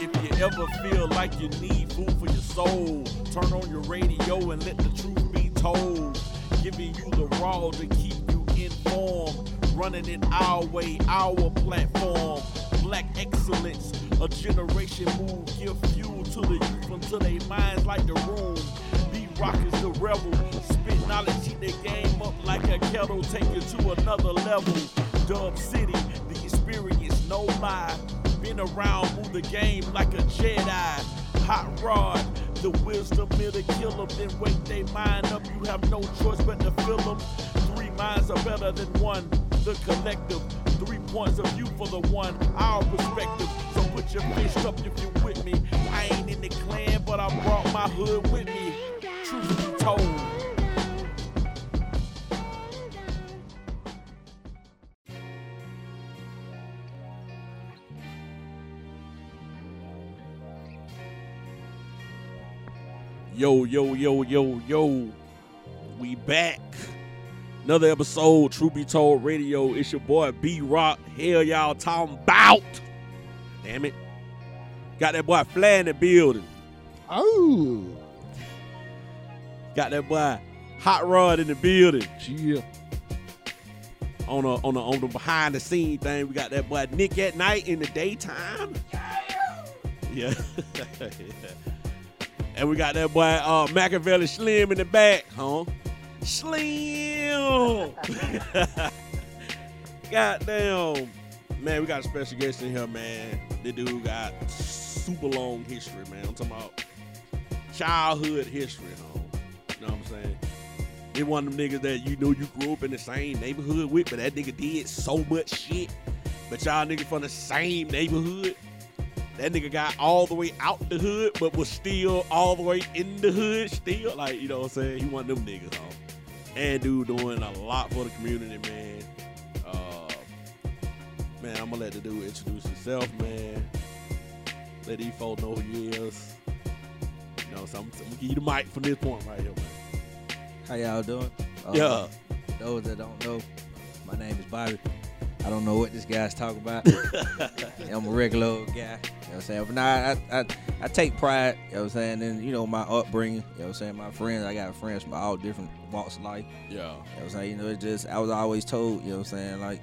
If you ever feel like you need food for your soul, turn on your radio and let the truth be told. Giving you the raw to keep you informed. Running it our way, our platform. Black excellence, a generation move. Give fuel to the youth until they minds like the room. B Rock is the rebel. Spit knowledge, heat the game up like a kettle. Take it to another level. Dub City, the experience, no lie. Been around, move the game like a Jedi. Hot rod, the wisdom of the killer. Then wake they mind up. You have no choice but to fill them. Three minds are better than one. The collective, three points of view for the one. Our perspective. So put your fist up if you're with me. I ain't in the clan, but I brought my hood with me. Truth be told. Yo, yo, yo, yo, yo. We back. Another episode, True Be Told Radio. It's your boy B Rock. Hell y'all talking about. Damn it. Got that boy Fly in the building. Oh, Got that boy Hot Rod in the building. yeah. On a on a on the behind the scene thing, we got that boy Nick at night in the daytime. Yeah. and we got that boy uh Machiavelli Slim in the back, huh? Slim. Goddamn. Man, we got a special guest in here, man. The dude got super long history, man. I'm talking about childhood history, huh? You know what I'm saying? He one of them niggas that you know you grew up in the same neighborhood with, but that nigga did so much shit. But y'all niggas from the same neighborhood. That nigga got all the way out the hood, but was still all the way in the hood, still. Like, you know what I'm saying? He one of them niggas, huh? And dude doing a lot for the community, man. Uh, man, I'm gonna let the dude introduce himself, man. Let these folks know who he is. You know, so I'm, I'm gonna give you the mic from this point right here, man. How y'all doing? Uh, Yeah. Those that don't know, my name is Bobby. I don't know what this guy's talking about. I'm a regular old guy. You know what I'm saying? But nah, I, I, I take pride, you know what I'm saying, in, you know, my upbringing. You know what I'm saying? My friends, I got friends from all different walks of life. Yeah. You know what I'm saying? You know, it's just, I was always told, you know what I'm saying, like,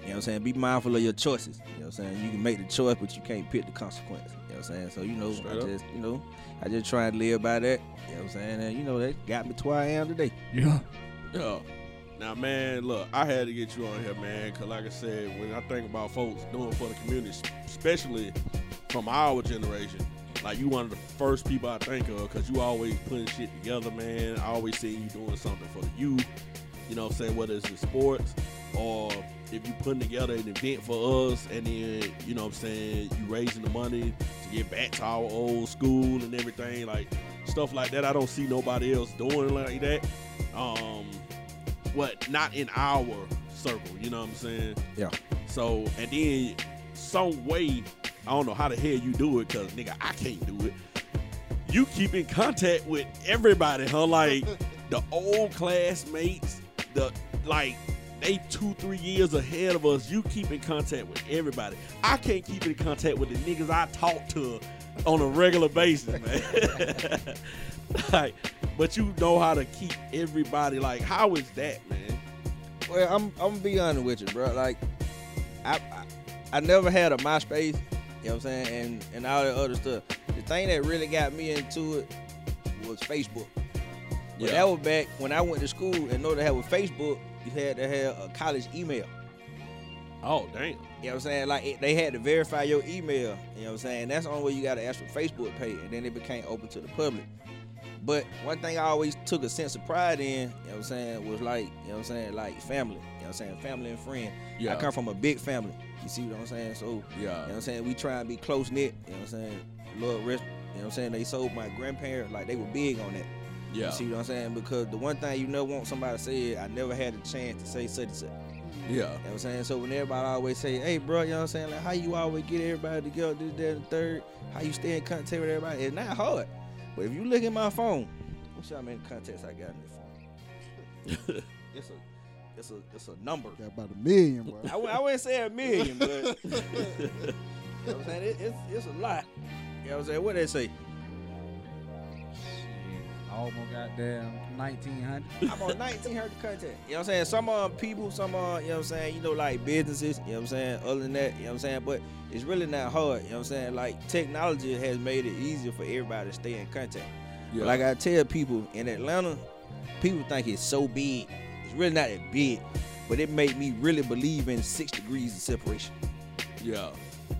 you know what I'm saying, be mindful of your choices. You know what I'm saying? You can make the choice, but you can't pick the consequence. You know what I'm saying? So, you know, Straight I up. just, you know, I just try to live by that. You know what I'm saying? And, you know, that got me to where I am today. Yeah. Yeah. Now, man, look, I had to get you on here, man, because, like I said, when I think about folks doing for the community, especially from our generation, like you one of the first people I think of, because you always putting shit together, man. I always see you doing something for the youth, you know what I'm saying, whether it's in sports or if you putting together an event for us and then, you know what I'm saying, you raising the money to get back to our old school and everything, like stuff like that. I don't see nobody else doing like that. Um, what not in our circle, you know what I'm saying? Yeah. So and then some way, I don't know how the hell you do it, cause nigga, I can't do it. You keep in contact with everybody, huh? Like the old classmates, the like they two, three years ahead of us. You keep in contact with everybody. I can't keep in contact with the niggas I talk to on a regular basis, man. like, but you know how to keep everybody. Like, how is that, man? Well, I'm I'm gonna be honest with you, bro. Like, I, I I never had a MySpace, you know what I'm saying, and and all that other stuff. The thing that really got me into it was Facebook. But Yeah. that was back when I went to school. In order to have a Facebook, you had to have a college email. Oh, damn. You know what I'm saying? Like it, they had to verify your email. You know what I'm saying? That's the only way you got to ask for Facebook page, and then it became open to the public. But one thing I always took a sense of pride in, you know what I'm saying, was like, you know what I'm saying, like family. You know what I'm saying? Family and friend. Yeah. I come from a big family. You see what I'm saying? So, you know what I'm saying? We try and be close knit. You know what I'm saying? Lord rest. You know what I'm saying? They sold my grandparents, like they were big on that. Yeah. You see what I'm saying? Because the one thing you never want somebody to say, is, I never had the chance to say such and such. Yeah. You know what I'm saying? So when everybody always say, hey, bro, you know what I'm saying? Like, how you always get everybody together, this, that, and third? How you stay in contact with everybody? It's not hard. But if you look at my phone, I'm sure how many contacts I got in this phone. it's a, it's a, it's a number. Got about a million, boy. I, I wouldn't say a million, but know what I'm saying? It, it's, it's a lot. You know what I'm saying? What they say? Almost goddamn 1900. I'm on 1900 content. You know what I'm saying? Some uh, people, some uh, you know what I'm saying, you know, like businesses, you know what I'm saying? Other than that, you know what I'm saying? But it's really not hard, you know what I'm saying? Like technology has made it easier for everybody to stay in contact. Yeah. Like I tell people in Atlanta, people think it's so big. It's really not that big, but it made me really believe in six degrees of separation. yeah.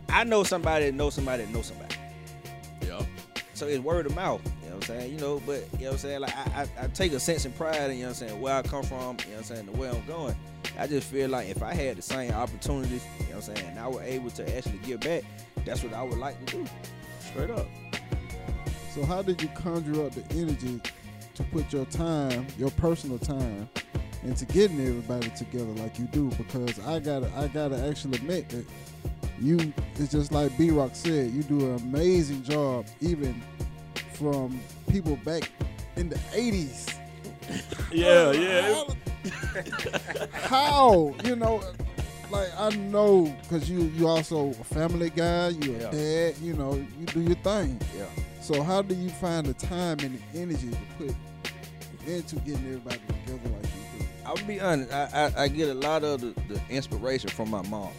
I know somebody that knows somebody that knows somebody. Yeah. So it's word of mouth, know what I'm saying? You know, but you know what I'm saying? Like I, I, I take a sense of pride in, you know what I'm saying, where I come from, you know what I'm saying, the way I'm going. I just feel like if I had the same opportunities, you know what I'm saying, and I were able to actually give back, that's what I would like to do. Straight up. So how did you conjure up the energy to put your time, your personal time, into getting everybody together like you do? Because I gotta, I gotta actually admit that you, it's just like B Rock said, you do an amazing job, even from people back in the '80s. Yeah, yeah. How you know? Like I know, cause you you also a family guy, you a Yeah. dad, you know, you do your thing. Yeah. So how do you find the time and the energy to put into getting everybody together like you do? I'll be honest, I, I, I get a lot of the, the inspiration from my mom.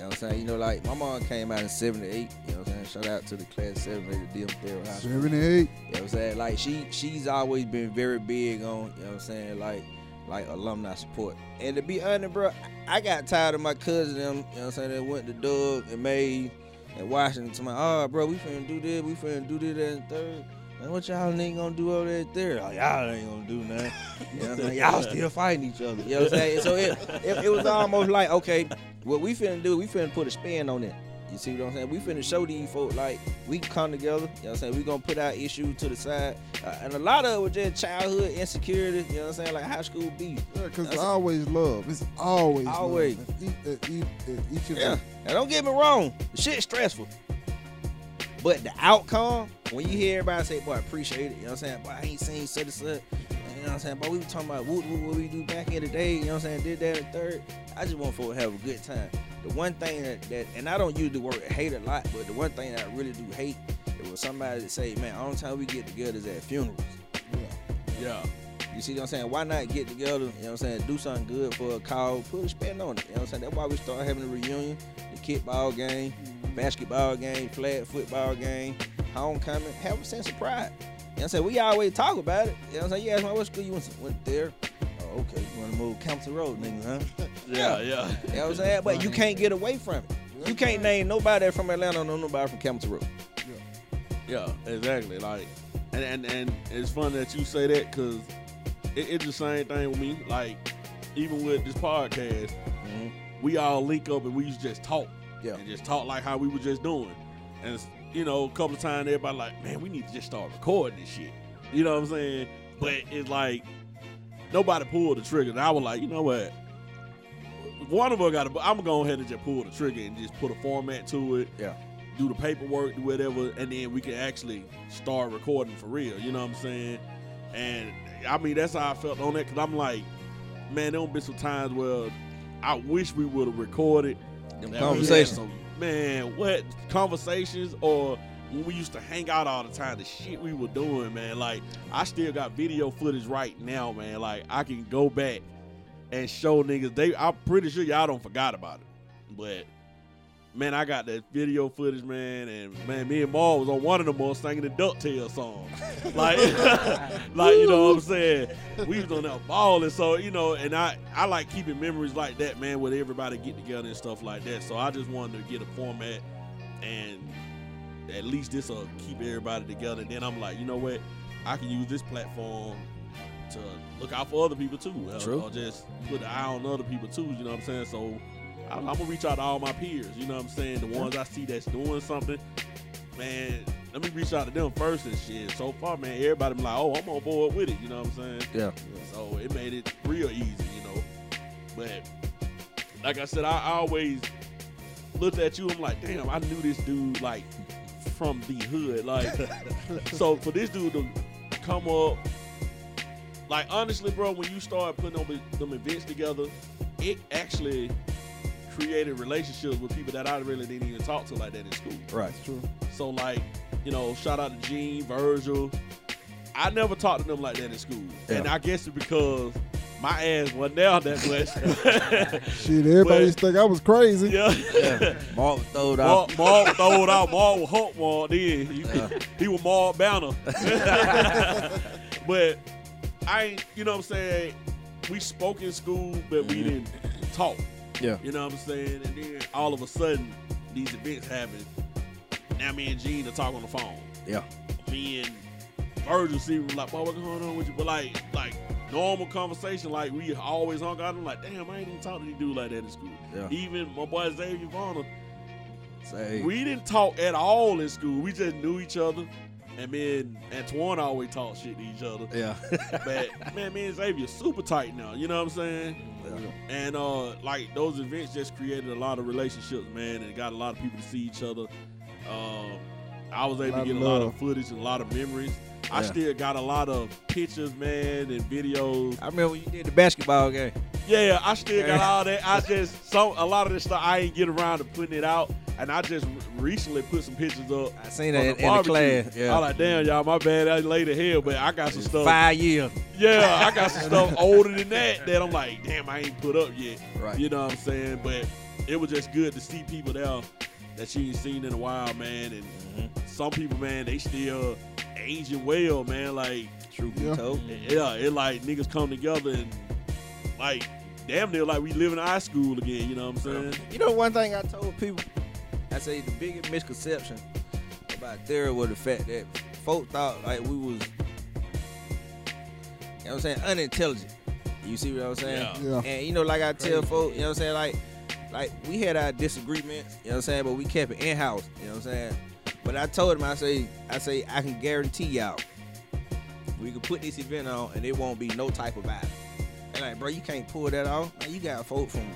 You know what I'm saying? You know, like my mom came out in 78, you know what I'm saying? Shout out to the class 7 at the DM Therrell High Seventy-eight. You know what I'm saying? Like she she's always been very big on, you know what I'm saying, like like alumni support. And to be honest, bro, I got tired of my cousin them, you know what I'm saying, they went to Doug and May and Washington to my, oh bro, we finna do this, we finna do this and third. Man, what y'all ain't gonna do over there third? Oh, y'all ain't gonna do nothing. You know what I'm saying? Y'all still fighting each other. You know what I'm saying? So it, it, it was almost like, okay, what we finna do, we finna put a spin on it. You see what I'm saying? We finna show these folks like we can come together. You know what I'm saying? We gonna put our issue to the side. Uh, and a lot of it was just childhood insecurity, you know what I'm saying? Like high school beef. Yeah, because That's- always love. It's always love. Always. At each, at each, at each of Yeah. Now don't get me wrong, the shit's stressful. But the outcome, when you hear everybody say, boy, I appreciate it, you know what I'm saying? Boy, I ain't seen such and such. You know what I'm saying? But we were talking about what, what, what we do back in the day, you know what I'm saying? Did that and third. I just want folks to have a good time. The one thing that, that and I don't use the word hate a lot, but the one thing that I really do hate it was somebody that say, man, only time we get together is at funerals. Yeah. Yeah. You see what I'm saying? Why not get together, you know what I'm saying, do something good for a cause, put a spin on it. You know what I'm saying? That's why we start having a reunion, the kickball game, basketball game, flag football game, homecoming, have a sense of pride. You know what I'm saying? We always talk about it. You know what I'm saying? You ask me what school you went, to? went there. Oh, okay, you want to move Council Road, nigga, huh? Yeah, yeah. You know what I'm saying? But you can't get away from it. You can't name nobody from Atlanta, no nobody from Campbellton Road. Yeah, exactly. Like, and and, and it's funny that you say that because it, it's the same thing with me. Like, even with this podcast, Mhm. we all link up and we just talk. Yeah. And just talk like how we were just doing. And you know, a couple of times everybody like, man, we need to just start recording this shit. You know what I'm saying? But it's like nobody pulled the trigger. And I was like, you know what? One of us got to. I'm gonna go ahead and just pull the trigger and just put a format to it. Yeah. Do the paperwork, do whatever, and then we can actually start recording for real. You know what I'm saying? And I mean, that's how I felt on that because I'm like, man, there will be some times where I wish we would have recorded Them that conversations. some- Man, what conversations or when we used to hang out all the time, the shit we were doing, man. Like I still got video footage right now, man. Like I can go back and show niggas. They, I'm pretty sure y'all don't forgot about it, but. Man, I got that video footage, man, and man, me and Maul was on one of them on singing the Ducktail song. Like, like you know what I'm saying? We was on that ball and so you know, and I I like keeping memories like that, man, with everybody get together and stuff like that. So I just wanted to get a format, and at least this will keep everybody together. And then I'm like, you know what? I can use this platform to look out for other people too, or- True. or just put an eye on other people too. You know what I'm saying? So I'm, I'm gonna reach out to all my peers. You know what I'm saying? The ones I see that's doing something, man. Let me reach out to them first and shit. So far, man, everybody been like, oh, I'm on board with it. You know what I'm saying? Yeah. So it made it real easy, you know. But like I said, I, I always looked at you. I'm like, damn, I knew this dude like from the hood. Like, so for this dude to come up, like honestly, bro, when you start putting them, them events together, it actually created relationships with people that I really didn't even talk to like that in school. Right. That's true. So like, you know, shout out to Gene, Virgil. I never talked to them like that in school, and I guess it's because my ass wasn't down that much. Shit, everybody used to think I was crazy. yeah. Yeah. Mark was throwed out. Mark, Mark throwed out. Mark was Hulk Mark then. He, Yeah. he was Mark Banner. but I ain't, you know what I'm saying? We spoke in school, but we Mhm. didn't talk. Yeah. You know what I'm saying? And then all of a sudden, these events happen. Now me and Gene are talking on the phone. Yeah. Me and Virgil see like, boy, what's going on with you? But like, like normal conversation, like we always hung out. I'm like, damn, I ain't even talk to these dude like that in school. Yeah. Even my boy Xavier Varner, Say, we didn't talk at all in school. We just knew each other. And me and Antoine always talk shit to each other. yeah. But man, me and Xavier super tight now. You know what I'm saying? Yeah. And uh, like those events just created a lot of relationships, man, and got a lot of people to see each other. Um, I was able to get a lot of footage and a lot of memories. I still got a lot of pictures, man, and videos. I remember when you did the basketball game. Yeah, I still got all that. I just so a lot of this stuff I ain't get around to putting it out, and I just recently put some pictures up. I seen that in, in the barbecue. class. Yeah. I like, damn, y'all, my bad. I laid the hell, but I got some stuff. Five years. Yeah, I got some stuff older than that that I'm like, damn, I ain't put up yet. Right. You know what I'm saying? But it was just good to see people there that you ain't seen in a while, man. And Mhm. some people, man, they still aging well, man. Like, True be Yeah. told. yeah, it like niggas come together and like damn near like we live in high school again. You know what I'm saying? You know one thing I told people? I say the biggest misconception about Therrell was the fact that folk thought like we was you know what I'm saying, unintelligent. You see what I'm saying? Yeah. Yeah. And you know, like I tell Crazy. folk, you know what I'm saying, like like we had our disagreements, you know what I'm saying, but we kept it in house, you know what I'm saying? But I told him, I say, I say, I can guarantee y'all, we can put this event on and it won't be no type of vibe. And like, bro, you can't pull that off. Man, you got folk from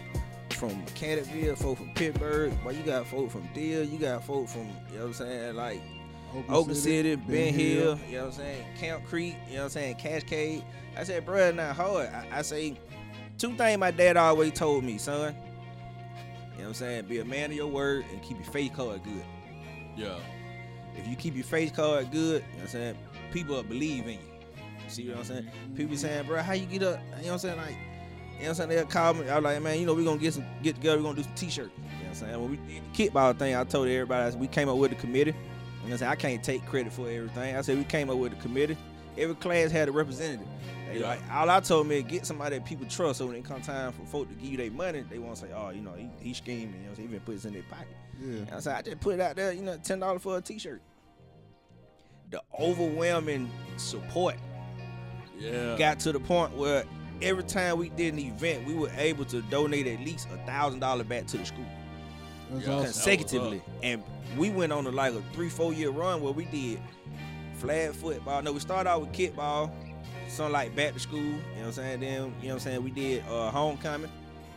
from Canterville, folk from Pittsburgh, boy, you got folk from Deal, you got folk from, you know what I'm saying, like Oakland City, Ben Hill, you know what I'm saying, Camp Creek, you know what I'm saying, Cascade. I said, bro, it's not hard. I, I say, two things my dad always told me, son. You know what I'm saying? Be a man of your word and keep your face card good. Yeah. If you keep your face card good, you know what I'm saying, people will believe in you. See what I'm saying? People saying, bro, how you get up? You know what I'm saying? Like, you know what I'm saying? They'll call me. I was like, man, you know, we're gonna get some get together, we're gonna do some t-shirts. You know what I'm saying? When we did the kickball thing, I told everybody I said, we came up with the committee. And I said, I can't take credit for everything. I said we came up with the committee. Every class had a representative. They Yeah. like all I told me is get somebody that people trust so when it come time for folk to give you their money, they won't say, Oh, you know, he, he scheming, you know, so he even puts it in their pocket. Yeah. And I said, I just put it out there, you know, ten dollars for a t-shirt. The overwhelming support Yeah. got to the point where every time we did an event, we were able to donate at least a thousand dollars back to the school Yeah. consecutively. And we went on a like a three, four year run where we did flag football. No, we started out with kickball, something like back to school, you know what I'm saying? Then, you know what I'm saying, we did uh, homecoming,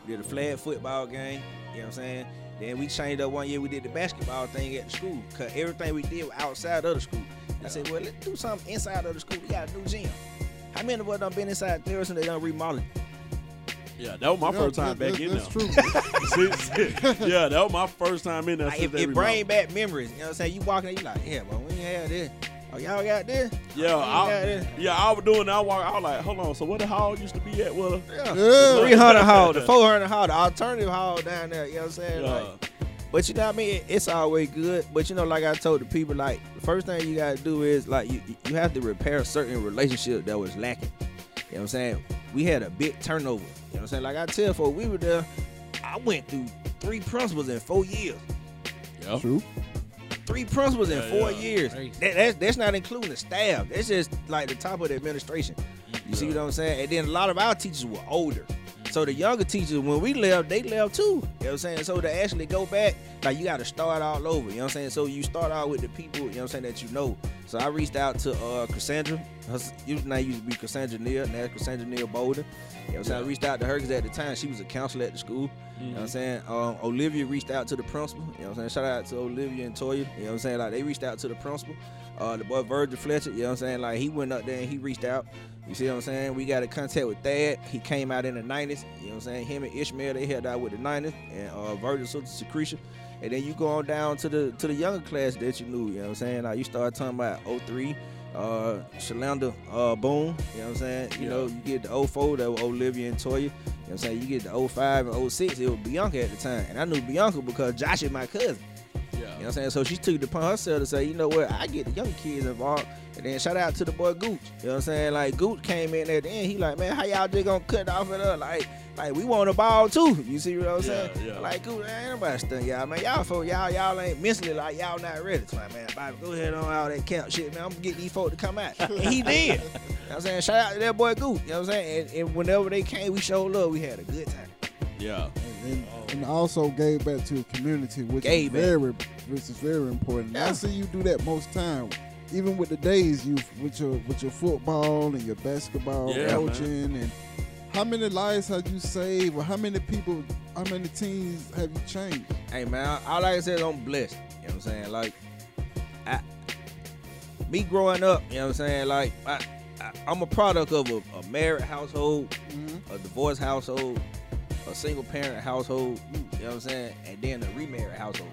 we did a flag football game, you know what I'm saying? Then we changed up one year, we did the basketball thing at the school. Cause everything we did was outside of the school. I said, well, let's do something inside of the school. We got a new gym. How many of us done been inside there and they done remodeled? Yeah, that was my Yeah, first time that- back that- in that's there. true. See- see- yeah, that was my first time in there. Like, since if it bring back memories, you know what I'm saying? You walking there, you like, yeah, but we ain't had this. Oh, y'all got this? Yeah, Oh, I, yeah, yeah. yeah, I was doing that. I walk, I was like, hold on. So where the hall used to be at? Well, Yeah. Yeah. 300 hall, the 400 hall, the alternative hall down there, you know what I'm saying? yeah, Like, but you know what I mean? It's always good. But you know, like I told the people, like, the first thing you got to do is, like, you, you have to repair a certain relationship that was lacking. You know what I'm saying? We had a big turnover. You know what I'm saying? Like I tell folks, we were there, I went through three principals in four years. yeah. True. Three principals in Yeah, four yeah. years. Crazy. That, that's, that's not including the staff. That's just like the top of the administration. You see what I'm saying? And then a lot of our teachers were older. So the younger teachers, when we left, they left too. You know what I'm saying? So to actually go back, like you got to start all over. You know what I'm saying? So you start out with the people, you know what I'm saying, that you know. So I reached out to uh, Cassandra. Her username used to be Cassandra Neal, now it's Cassandra Neal Bolden. You know what I'm saying? I reached out to her because at the time she was a counselor at the school. You know what I'm saying? Um, Olivia reached out to the principal. You know what I'm saying? Shout out to Olivia and Toya. You know what I'm saying? Like they reached out to the principal. Uh, the boy Virgil Fletcher. You know what I'm saying? Like he went up there and he reached out. You see what I'm saying? We got a contact with Thad. He came out in the 90s. You know what I'm saying? Him and Ishmael they held out with the 90s and uh, Virgil Sister Secretia. And then you go on down to the to the younger class that you knew. You know what I'm saying? Like you start talking about 03 uh Shalanda uh Boone, you know what I'm saying? You Yeah. know, you get the 04 that was Olivia and Toya. You know what I'm saying? You get the 05 and 06, it was Bianca at the time. And I knew Bianca because Josh is my cousin. You know what I'm saying? So she took it upon herself to say, you know what, I get the young kids involved. And then shout out to the boy Gooch. You know what I'm saying? Like Gooch came in at the end, he like, man, how y'all just gonna cut off at us? Like, like we want a ball too. You see what I'm Yeah, saying? yeah. Like Gooch, ain't nobody stun y'all, man. Y'all for y'all, y'all ain't mentally like y'all not ready. So like, man, Bobby, go ahead on all that camp shit, man. I'm gonna get these folks to come out. And he did. you know what I'm saying? Shout out to that boy Gooch. You know what I'm saying? And, and whenever they came, we showed love. We had a good time. Yeah. and, and, and also gave back to the community, which Gave is very, which is very important. And I see you do that most time, even with the days you with your with your football and your basketball Yeah, coaching. And how many lives have you saved, or how many people, how many teams have you changed? Hey man, all I can say is I'm blessed. You know what I'm saying? Like, I, me growing up, you know what I'm saying? Like, I, I, I'm a product of a, a married household, Mm-hmm. a divorced household, a single parent household, you know what I'm saying? And then a remarried household.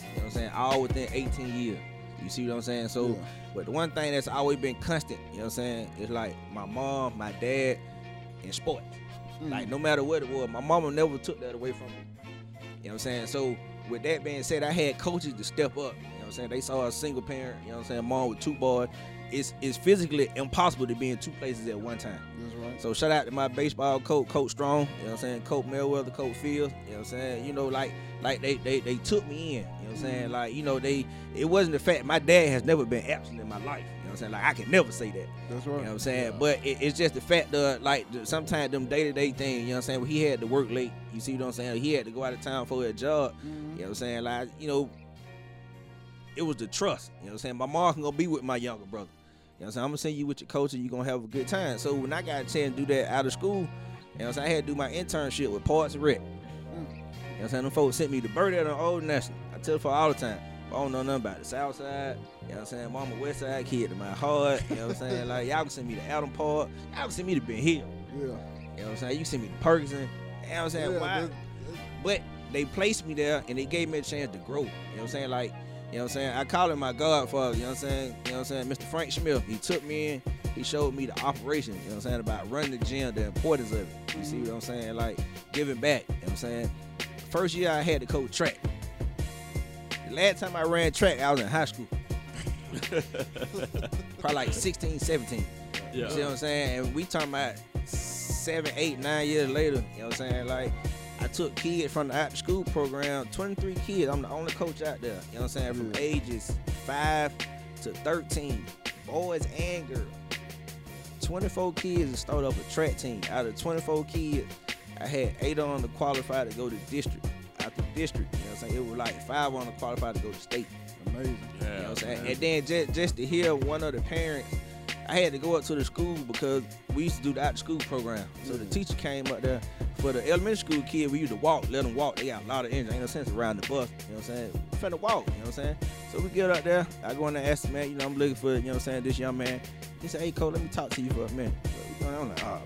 You know what I'm saying? All within 18 years. You see what I'm saying? So, Yeah. but the one thing that's always been constant, you know what I'm saying, is like my mom, my dad, and sports. Mm. Like no matter what it was, my mama never took that away from me. You know what I'm saying? So with that being said, I had coaches to step up. You know what I'm saying? They saw a single parent, you know what I'm saying, mom with two boys. It's it's physically impossible to be in two places at one time. That's right. So shout out to my baseball coach, Coach Strong, you know what I'm saying, Coach Melweather, the Coach Fields, you know what I'm saying? You know, like like they they, they took me in, you know what I'm saying? Like, you know, they it wasn't the fact my dad has never been absent in my life. You know what I'm saying? Like I can never say that. That's right. You know what I'm saying? But it, it's just the fact that like the- sometimes them day to day things, you know what I'm saying? When he had to work late, you see what I'm saying? He had to go out of town for a job. Mhm. You know what I'm saying? Like, you know, it was the trust. You know what I'm saying? My mom can go be with my younger brother. You know what I'm saying? I'm gonna send you with your coach and you're gonna have a good time. So when I got a chance to do that out of school, you know what I'm saying? I had to do my internship with Parks and Rec. Mm. You know what I'm saying? Them folks sent me to Birdie on Old National. I tell for all the time. I don't know nothing about the South Side. You know what I'm saying? Mama West Side kid to my heart. You know what I'm saying? Like y'all can send me to Adam Park. Y'all can send me to Ben Hill. Yeah. You know what I'm saying? You can send me to Perkins. You know what I'm saying? Yeah, Why? But they placed me there and they gave me a chance to grow. You know what I'm saying? Like, you know what I'm saying? I call him my godfather, you know what I'm saying? You know what I'm saying? Mr. Frank Smith. He took me in, he showed me the operation, you know what I'm saying, about running the gym, the importance of it. You see what I'm saying? Like giving back, you know what I'm saying? First year I had to coach track. The last time I ran track, I was in high school. Probably like 16, 17. You see what I'm saying? And we talking about seven, eight, nine years later. You know what I'm saying? Like, I took kids from the after school program, 23 kids. I'm the only coach out there. You know what I'm saying? From Yeah. ages five to 13, boys and girls. 24 kids and started up a track team. Out of 24 kids, I had eight on to qualify to go to district. Out After district, you know what I'm saying? It was like five on to qualify to go to state. Amazing. Yeah, You know what I'm saying? And then just, just to hear one of the parents, I had to go up to the school because we used to do the after school program. So the Mhm. teacher came up there for the elementary school kid. We used to walk, let them walk. They got a lot of energy. Ain't no sense around the bus. You know what I'm saying? We finna walk. You know what I'm saying? So we get up there. I go in there and ask the man, you know, I'm looking for, you know what I'm saying, this young man. He said, hey, Cole, let me talk to you for a minute. So I'm like, oh,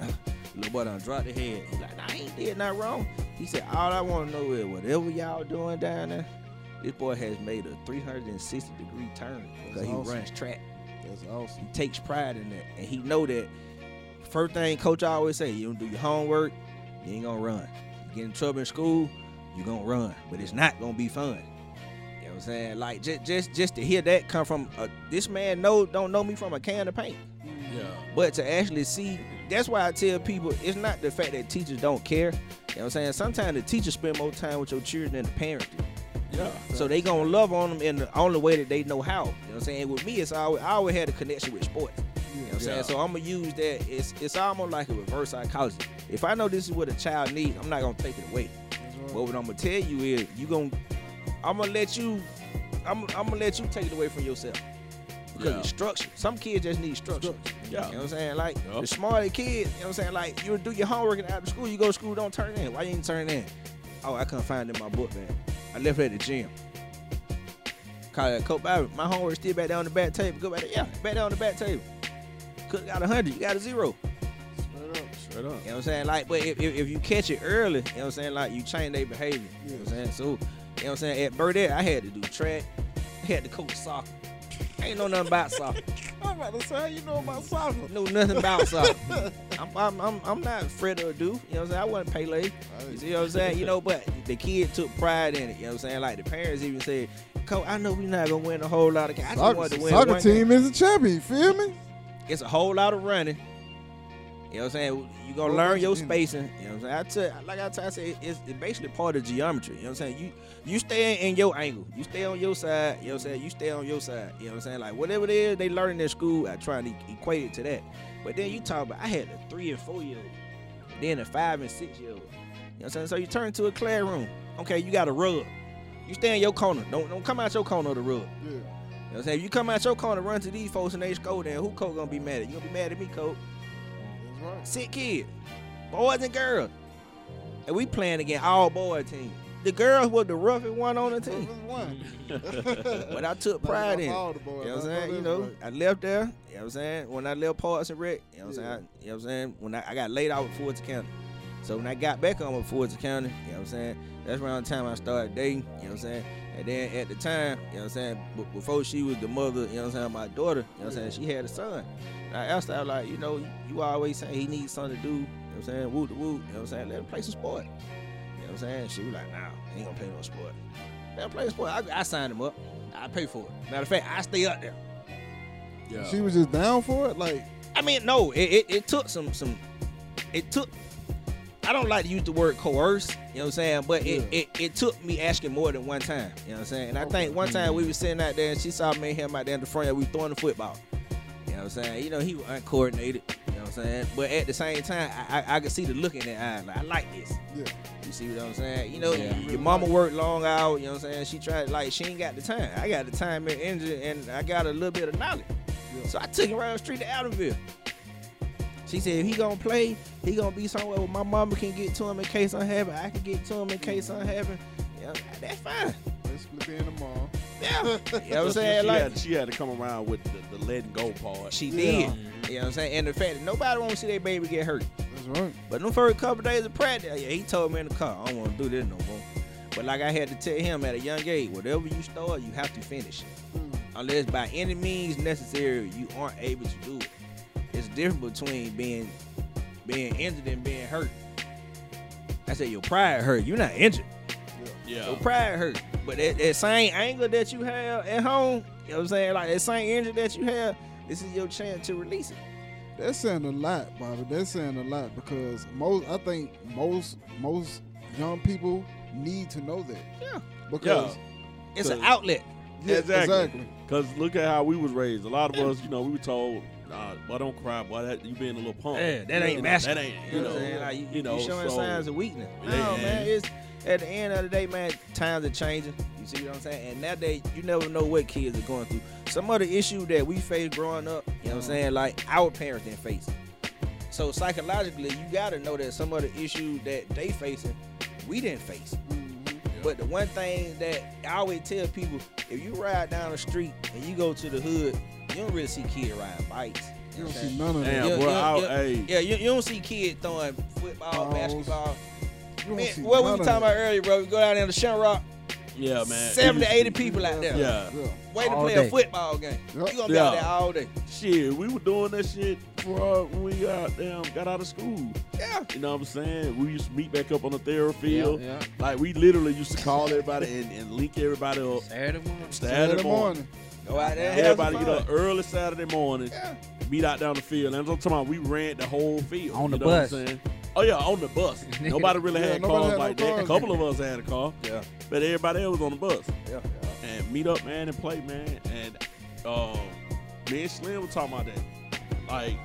man. Little boy done dropped the head. He's like, nah, I ain't did nothing wrong. He said, all I want to know is whatever y'all doing down there, this boy has made a 360 degree turn because he awesome. runs track. That's awesome. He takes pride in that, and he know that. First thing coach always say, you don't do your homework, you ain't gonna run. You get in trouble in school, you gonna run, but it's not gonna be fun. You know what I'm saying? Like just just just to hear that come from a, this man know don't know me from a can of paint, Yeah. but to actually see. That's why I tell people it's not the fact that teachers don't care. You know what I'm saying? Sometimes the teachers spend more time with your children than the parents do. Yeah. So they gonna love on them in the only way that they know how. You know what I'm saying? With me, it's always I always had a connection with sports. You know what I'm saying? So I'm gonna use that. It's it's almost like a reverse psychology. If I know this is what a child needs, I'm not gonna take it away. Right. But what I'm gonna tell you is you gonna I'm gonna let you I'm, I'm gonna let you take it away from yourself. Because Yeah. it's structure. Some kids just need structure. Structure. You know what I'm saying? Like Yeah. the smarter kids, you know what I'm saying? Like you do your homework and after school, you go to school, don't turn in. Why you ain't turn in? Oh, I couldn't find it in my book bag. I left it at the gym. Call that Coach Bobby. My homework still back there on the back table. Go back there. Yeah, back there on the back table. Could got a hundred, you got a zero. Straight up. Straight up. You know what I'm saying? Like, but if, if, if you catch it early, you know what I'm saying? Like, you change their behavior. You know what I'm saying? So, you know what I'm saying? At Burdett, I had to do track. I had to coach soccer. I ain't know nothing about soccer. I'm about to say, how you know about soccer? know nothing about soccer. I'm, I'm, I'm, I'm not Freddy Adu. You know what I'm saying? I wasn't Pele. You see what I'm saying? You know, but the kid took pride in it. You know what I'm saying? Like the parents even said, Coach, I know we're not gonna win a whole lot of games. I just wanted to win soccer one team game. is a champion. You feel me? It's a whole lot of running. You know what I'm saying? You gonna Well, learn your spacing. You know what I'm saying? I tell, like I tell, I say, it's, it's basically part of geometry. You know what I'm saying? You you stay in your angle. You stay on your side. You know what I'm saying? You stay on your side. You know what I'm saying? Like whatever it is they learn in their school, I try to equate it to that. But then you talk about, I had a three and four year old, then a five and six year old. You know what I'm saying? So you turn to a classroom. Okay, you got a rub. You stay in your corner. Don't don't come out your corner of the rub. Yeah. You know what I'm saying? If you come out your corner, run to these folks and they score, then who coach gonna be mad at? You gonna be mad at me, coach? Right. Sick kid. Boys and girls. And we playing against all boy team. The girls was the roughest one on the team. One. But I took pride in it. All the boys. You know what I'm saying? You know. I left there. You know what I'm saying? When I left Parks and Rec, you know what I'm saying? Yeah. You know what I'm saying? When I, I got laid out with Fords County. So when I got back on with Fords County, you know what I'm saying? That's around the time I started dating, you know what I'm saying? And then at the time, you know what I'm saying? b- before she was the mother, you know what I'm saying, my daughter, you know what I'm saying? She had a son. And I asked her, I was like, you know, you always say he needs something to do, you know what I'm saying? Woo to woo, you know what I'm saying? Let him play some sport. You know what I'm saying? She was like, nah, he ain't gonna play no sport. Let him play sport. I, I signed him up. I pay for it. Matter of fact, I stay up there. Yeah. She was just down for it. Like, I mean, no, it, it, it took some some it took I don't like to use the word coerce, you know what I'm saying? But it, Yeah. it, it took me asking more than one time. You know what I'm saying? And I think one time we mm-hmm. was sitting out there and she saw me and him out there in the front yard, we throwing the football. You know what I'm saying? You know, he was uncoordinated, you know what I'm saying? But at the same time, I, I, I could see the look in their eyes. Like, I like this. yeah. You see what I'm saying? You know, Yeah. your mama worked long hours, you know what I'm saying? She tried, like, she ain't got the time. I got the time and energy, and I got a little bit of knowledge. Yeah. So I took him around the street to Adamsville. She said, if he gonna play, he gonna be somewhere where my mama can get to him in case I'm having, I can get to him in case I'm having. Yeah, that's fine. Basically being a mom. Yeah. you know what I'm saying? she, Like, had, she had to come around with the, the letting go part. she Yeah. did. You know what I'm saying? And the fact that nobody wanna see their baby get hurt. That's right. But them first couple days of practice, yeah, he told me in the car, I don't want to do this no more. But like I had to tell him at a young age, whatever you start, you have to finish. Mm. Unless by any means necessary, you aren't able to do it. It's different between being being injured and being hurt. I said your pride hurt. You're not injured. yeah. Your pride hurt. But that, that same anger that you have at home, you know what I'm saying? Like that same injury that you have, this is your chance to release it. That's saying a lot, Bobby. That's saying a lot because most, I think most, most young people need to know that. Yeah. Because It's an outlet. yeah, Exactly. exactly. Cause look at how we was raised. A lot of us, you know, we were told, nah, boy, don't cry, boy, that, you being a little punk. Yeah, that You ain't know, masculine. That ain't, You you know, know, what I'm saying? Like, you, you know, you showing so- signs of weakness. No, Yeah. man, it's at the end of the day, man, times are changing. You see what I'm saying? And nowadays, you never know what kids are going through. Some of the issue that we faced growing up, you know what I'm saying? Like our parents didn't face. So psychologically, you gotta know that some of the issues that they facing, we didn't face. Mhm. But the one thing that I always tell people, if you ride down the street and you go to the hood, you don't really see kids riding bikes. You don't know what I'm see saying? none of that. Damn, Yeah, bro, yeah, I, yeah. hey, Yeah, you, you don't see kids throwing football, Balls. basketball. You don't Man, what we none were talking about earlier, bro? We go down there to Shamrock, yeah, man. 70 to 80 people out there. Yeah. Yeah. waiting to play day. a football game. Yep. You gonna be out Yeah. there all day. Shit, we were doing that shit for when we got damn got out of school. Yeah. You know what I'm saying? We used to meet back up on the Therrell field. Yeah, Like we literally used to call everybody and, and link everybody up. Saturday morning. Saturday morning. Go out there Everybody get up early Saturday morning, Yeah. meet out down the field. And I'm talking about we ran the whole field. On you the know what I'm bus. saying? Oh yeah, on the bus. Nobody really Yeah, had nobody cars had no like that. A couple of us had a car, Yeah. but everybody else was on the bus. Yeah. and meet up, man, and play, man. And um, me and Slim were talking about that. Like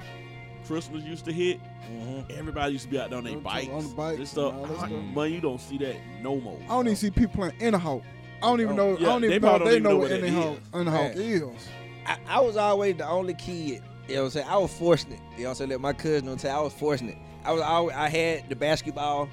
Christmas used to hit, Mhm. everybody used to be out there on their bikes, on the bikes This stuff, and all that I- stuff. man, you don't see that no more. I don't even see people playing in a hawk. I don't even know. yeah, I don't they even know. probably They don't know even what know in what a that hawk, in a is. I, I was always the only kid You know what I'm saying? I was fortunate. You know what I'm saying? Let my cousin know. Say I was fortunate. I was always, I had the basketball.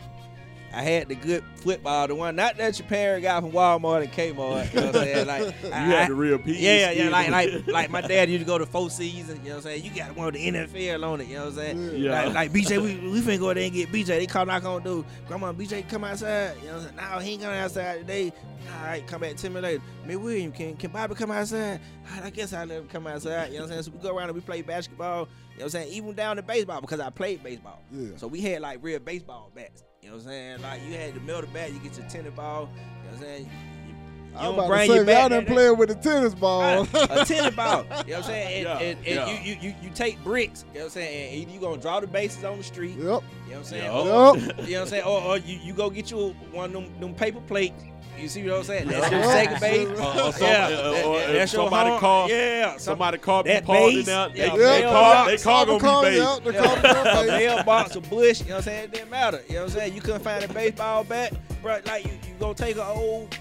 I had the good football, the one not that your parent got from Walmart and Kmart. You know what I'm saying? Like You I, had the real piece. yeah, yeah, like like like my dad used to go to four seasons. You know what I'm saying? You got one of the NFL on it. You know what I'm saying? Yeah. Like, like BJ, we, we finna go there and get BJ. They call knock on door. Grandma, BJ, come outside. You know what I'm saying? No, he ain't coming outside today. All right, come back 10 minutes later. Miss William, can, can Bobby come outside? Right, I guess I'll let him come outside. You know what I'm saying? So we go around and we play basketball. You know what I'm saying? Even down to baseball because I played baseball. Yeah. So we had like real baseball bats. You know what I'm saying? Like you had to melt the middle bat, you get your tennis ball. You know what I'm saying? You, you I don't was about bring to say, your bat y'all there, done playing with the tennis ball. a tennis ball. You know what I'm saying? And, Yeah, and, and yeah. You, you, you, you take bricks. You know what I'm saying? And either you gonna draw the bases on the street. yep. You know what I'm saying? Yup. Or, Yup. you know what I'm saying? Or, or you, you go get you one of them, them paper plates. You see what I'm saying? That's Yup. your second base. Or- or some- yeah, uh, that- or that- if that's your somebody home. call- Yeah, some- Somebody called me That Paul in base, there. They, yeah, they yeah, call, yeah. they call gonna Call be it base. out, the Yeah, call it out, a baby. mailbox, a bush, you know what I'm saying? It didn't matter. You know what I'm saying? You couldn't find a baseball bat, bro. Like you, you gonna take an old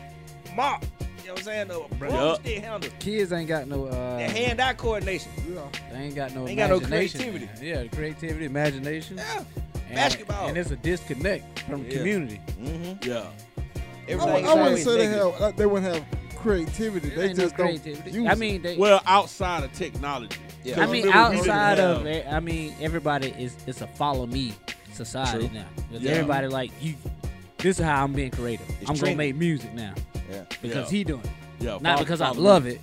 mop, you know what I'm saying? A broomstick handle. Kids ain't got no uh, That hand-eye coordination. Yeah. they ain't got no Ain't got no imagination. creativity. man. Yeah, the creativity, imagination. Yeah. And, Basketball. And it's a disconnect from Yeah. community. Mm-hmm. Yeah. I, would- is I wouldn't say they have uh, they wouldn't have creativity. There They ain't no just don't use I mean, they, Well, outside of technology. Yeah. I mean, remember, we didn't outside of have- it, I mean, everybody is it's a follow me society True. now. 'Cause Yeah. Everybody like you. This is how I'm being creative. It's I'm trendy. gonna make music now Yeah. because Yeah. he doing it, Yeah. not follow- because I follow love me. it.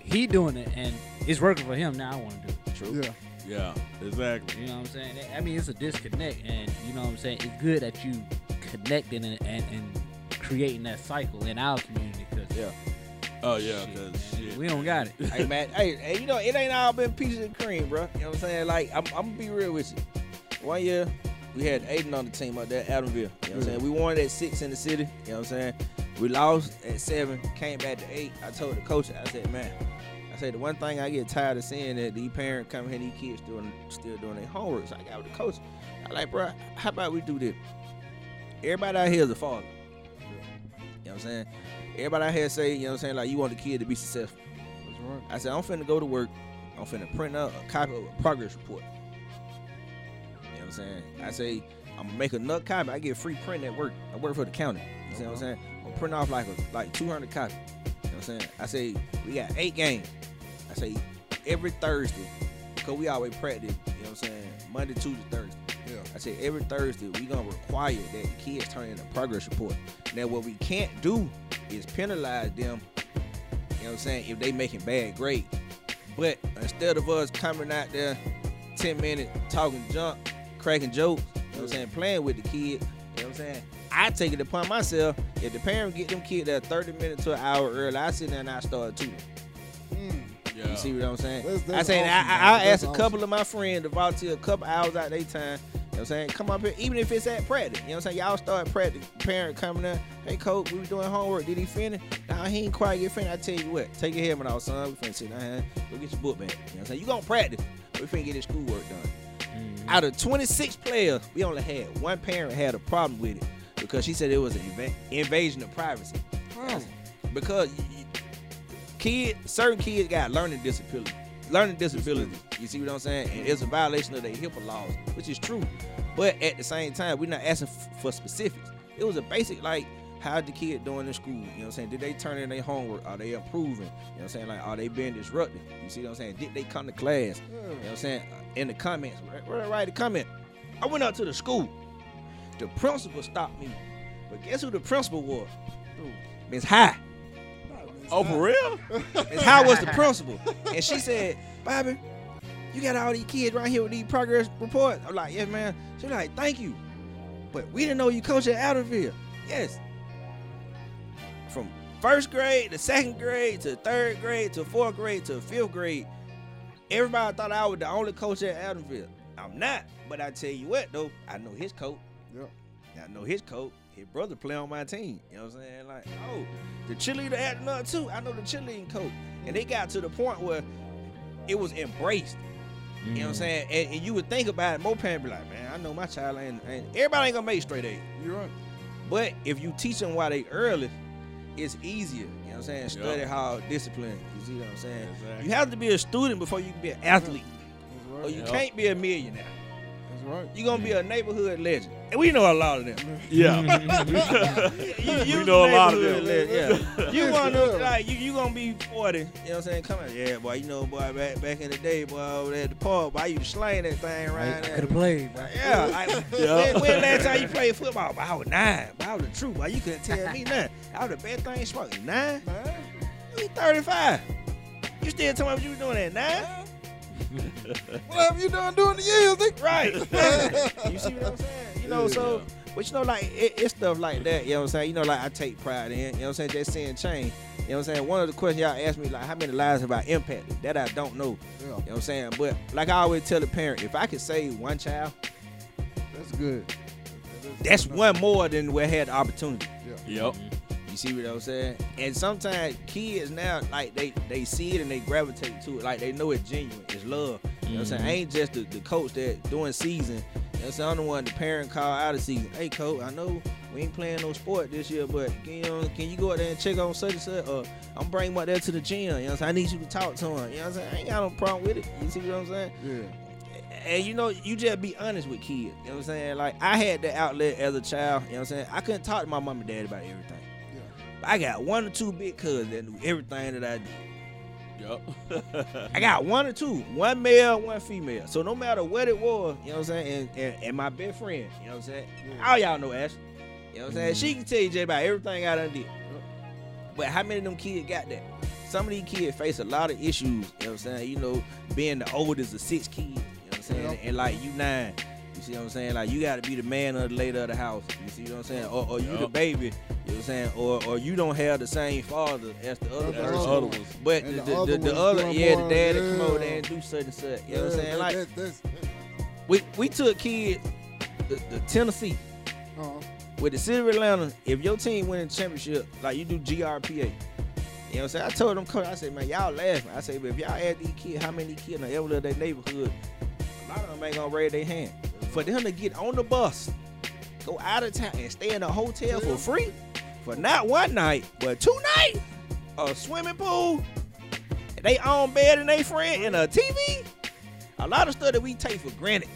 He doing it, and it's working for him. Now I want to do it. True. Yeah. Yeah. Exactly. You know what I'm saying? I mean, it's a disconnect, and you know what I'm saying. It's good that you connecting and and, and creating that cycle in our community because Yeah. Oh yeah. Cause shit. we don't got it. hey man, hey, hey, you know it ain't all been peaches and cream, bro. You know what I'm saying? Like I'm, I'm gonna be real with you. One year we had Aiden on the team up there, Adamsville. You know what I'm saying? We won at six in the city. You know what I'm saying? We lost at seven, came back to eight. I told the coach, I said, man, I said the one thing I get tired of seeing that these parents come here, these kids doing still doing their homework. So I got with the coach. I like, bro, how about we do this? Everybody out here is a father. You know what I'm saying? Everybody out here say, you know what I'm saying, like you want the kid to be successful. That's right. I said, I'm finna go to work. I'm finna print out a copy of a progress report. You know what I'm saying? I say, I'm gonna make another copy. I get free print at work. I work for the county. You see what I'm saying? I'm gonna uh-huh. print off like a, like 200 copies. You know what I'm saying? I say, we got eight games. I say, every Thursday, because we always practice, you know what I'm saying? Monday, Tuesday, Thursday. I said every Thursday we gonna require that the kids turn in a progress report. Now what we can't do is penalize them, you know what I'm saying, if they making bad grade. But instead of us coming out there 10 minutes talking junk, cracking jokes, you know what I'm saying, playing with the kid, you know what I'm saying? I take it upon myself. If the parent get them kid there 30 minutes to an hour early, I sit there and I start tutoring. Mm. Yeah. You see what I'm saying? That's- I say awesome, I, I. I That's ask a couple of my friends to volunteer a couple hours out their time. You know what I'm saying? Come up here, even if it's at practice. You know what I'm saying? Y'all start practice. Parent coming up, hey coach, we was doing homework. Did he finish? Nah, he ain't quite get finished. I tell you what, take your helmet off, son. We finna sit down here. Go get your book back. You know what I'm saying? You gonna practice. We finna get this schoolwork done. Mm-hmm. Out of 26 players, we only had one parent had a problem with it because she said it was an inva- invasion of privacy. Because kids, certain kids got learning disability, learning disabilities. You see what I'm saying? And it's a violation of their HIPAA laws, which is true. But at the same time, we're not asking f- for specifics. It was a basic like, how the kid doing in school? You know what I'm saying? Did they turn in their homework? Are they improving? You know what I'm saying? Like, are they being disruptive? You see what I'm saying? Did they come to class? You know what I'm saying? In the comments, right, right, write a comment. I went out to the school. The principal stopped me. But guess who the principal was? Miss High. Oh, for real? Miss High was the principal. And she said, Bobby, you got all these kids right here with these progress reports. I'm like, yeah, man. She's like, thank you. But we didn't know you coached at Adamsville. Yes. From first grade to second grade to third grade to fourth grade to fifth grade, everybody thought I was the only coach at Adamsville. I'm not. But I tell you what, though, I know his coach. Yep. I know his coach. His brother play on my team. You know what I'm saying? Like, oh, the cheerleader at another too. I know the cheerleading coach. And they got to the point where it was embraced. You know what I'm mm. saying? And, and you would think about it, more parents be like, man, I know my child ain't, ain't everybody ain't gonna make straight A's. You're right. But if you teach them while they early, it's easier. You know what I'm saying? Study hard, discipline. You see what I'm saying? Exactly. You have to be a student before you can be an athlete. right. or you Yeah. can't be a millionaire. That's right. You're gonna be a neighborhood legend. And we know a lot of them. Yeah. You, you We know a lot of them. legend, Yeah. You wanna like you, you gonna be 40, you know what I'm saying? Come on, yeah, boy, you know, boy, back back in the day, boy, over there at the park, boy, I used to slang that thing I, right I there. could have played. bro. Yeah, I, Yeah. When, when last time you played football? Boy, I was nine. Boy, I was the truth. Boy, you couldn't tell me nothing. I was the best thing smoking. Nine? Man, You 35. You still telling me what you was doing at nine? What have you done doing the years? nigga? Right. you see what I'm saying? You know, so, but you know, like, it, it's stuff like that, you know what I'm saying? You know, like, I take pride in, you know what I'm saying? Just seeing change. You know what I'm saying? One of the questions y'all asked me, like, how many lives have I impacted? That I don't know. Yeah, You know what I'm saying? But, like I always tell the parent, if I could save one child, that's good. that's one more than we had the opportunity. Yep. You see what I'm saying? And sometimes kids now, like they they see it and they gravitate to it. Like they know it's genuine. It's love. You know what I'm saying? I ain't just the, the coach that doing season. You know what I'm saying? I'm the one the parent call out of season. Hey coach, I know we ain't playing no sport this year, but can you, know, can you go out there and check on such and such? Or I'm bringing him out there to the gym. You know what I'm saying? I need you to talk to him. You know what I'm saying? I ain't got no problem with it. You see what I'm saying? Yeah, And you know, you just be honest with kids. You know what I'm saying? Like I had the outlet as a child. You know what I'm saying? I couldn't talk to my mom and dad about everything. I got one or two big cousins that knew everything that I did. Yep. I got one or two, one male, one female. So no matter what it was, you know what I'm saying, and, and, and my best friend, you know what I'm saying. Yeah. All y'all know Ash. You know what I'm saying? She mm-hmm. can tell you just about everything I done did. But how many of them kids got that? Some of these kids face a lot of issues, you know what I'm saying? You know, being the oldest of six kids, you know what I'm saying? Yeah. And, like you nine. You see what I'm saying? Like you gotta be the man or the lady of the house. You see what I'm saying? Or, or you the baby. You know what I'm saying? Or or you don't have the same father as the other As the other other one. ones. But the, the the, other the, the other, yeah, the more, dad that come over there and do such and such. You know what I'm saying? that- Like that- that's, we we took kids the, the Tennessee uh, with the City of Atlanta. If your team win the championship, like you do GRPA. You know what I'm saying? I told them coach, I said, man, y'all laughing. I said, but if y'all ask these kids how many kids in the ever their neighborhood, a lot of them ain't gonna raise their hand. For them to get on the bus, go out of town and stay in a hotel for free for not one night, but two nights, a swimming pool, they own bed and they friend and a TV. A lot of stuff that we take for granted.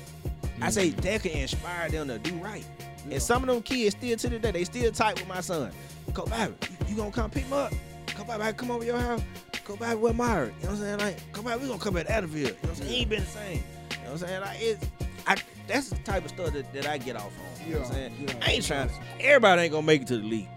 I say mm. that can inspire them to do right. And some of them kids still to the day, they still tight with my son. Go back, you, you gonna come pick him up? Come back, back, come over your house. Go back with Myra. You know what I'm saying? Like, come back, we gonna come back to Adamsville. You know what I'm saying? He ain't been the same. You know what I'm saying? Like, it's, I, that's the type of stuff that, that I get off on. You know what I'm saying? yeah. I ain't trying to, everybody ain't gonna make it to the league.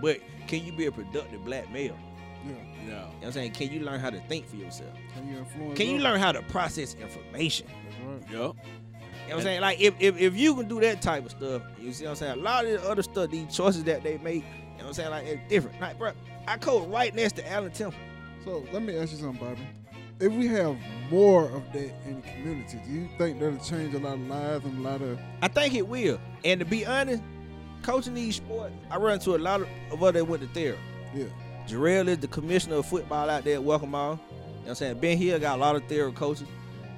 But can you be a productive black male? yeah. Yeah. You know what I'm saying? Can you learn how to think for yourself? Can you influence? Can you learn how to process information? That's right. Yep. You know what I'm saying? Like if, if if you can do that type of stuff, you see what I'm saying? A lot of the other stuff, these choices that they make, you know what I'm saying? Like it's different. Like, bro, I coach right next to Allen Temple. So let me ask you something, Bobby. If we have more of that in the community, do you think that'll change a lot of lives and a lot of I think it will. And to be honest, coaching these sports, I run into a lot of, of other that went to Therrell. yeah, Jarrell is the commissioner of football out there at Welcome All. You know what I'm saying? Ben Hill got a lot of Therrell coaches.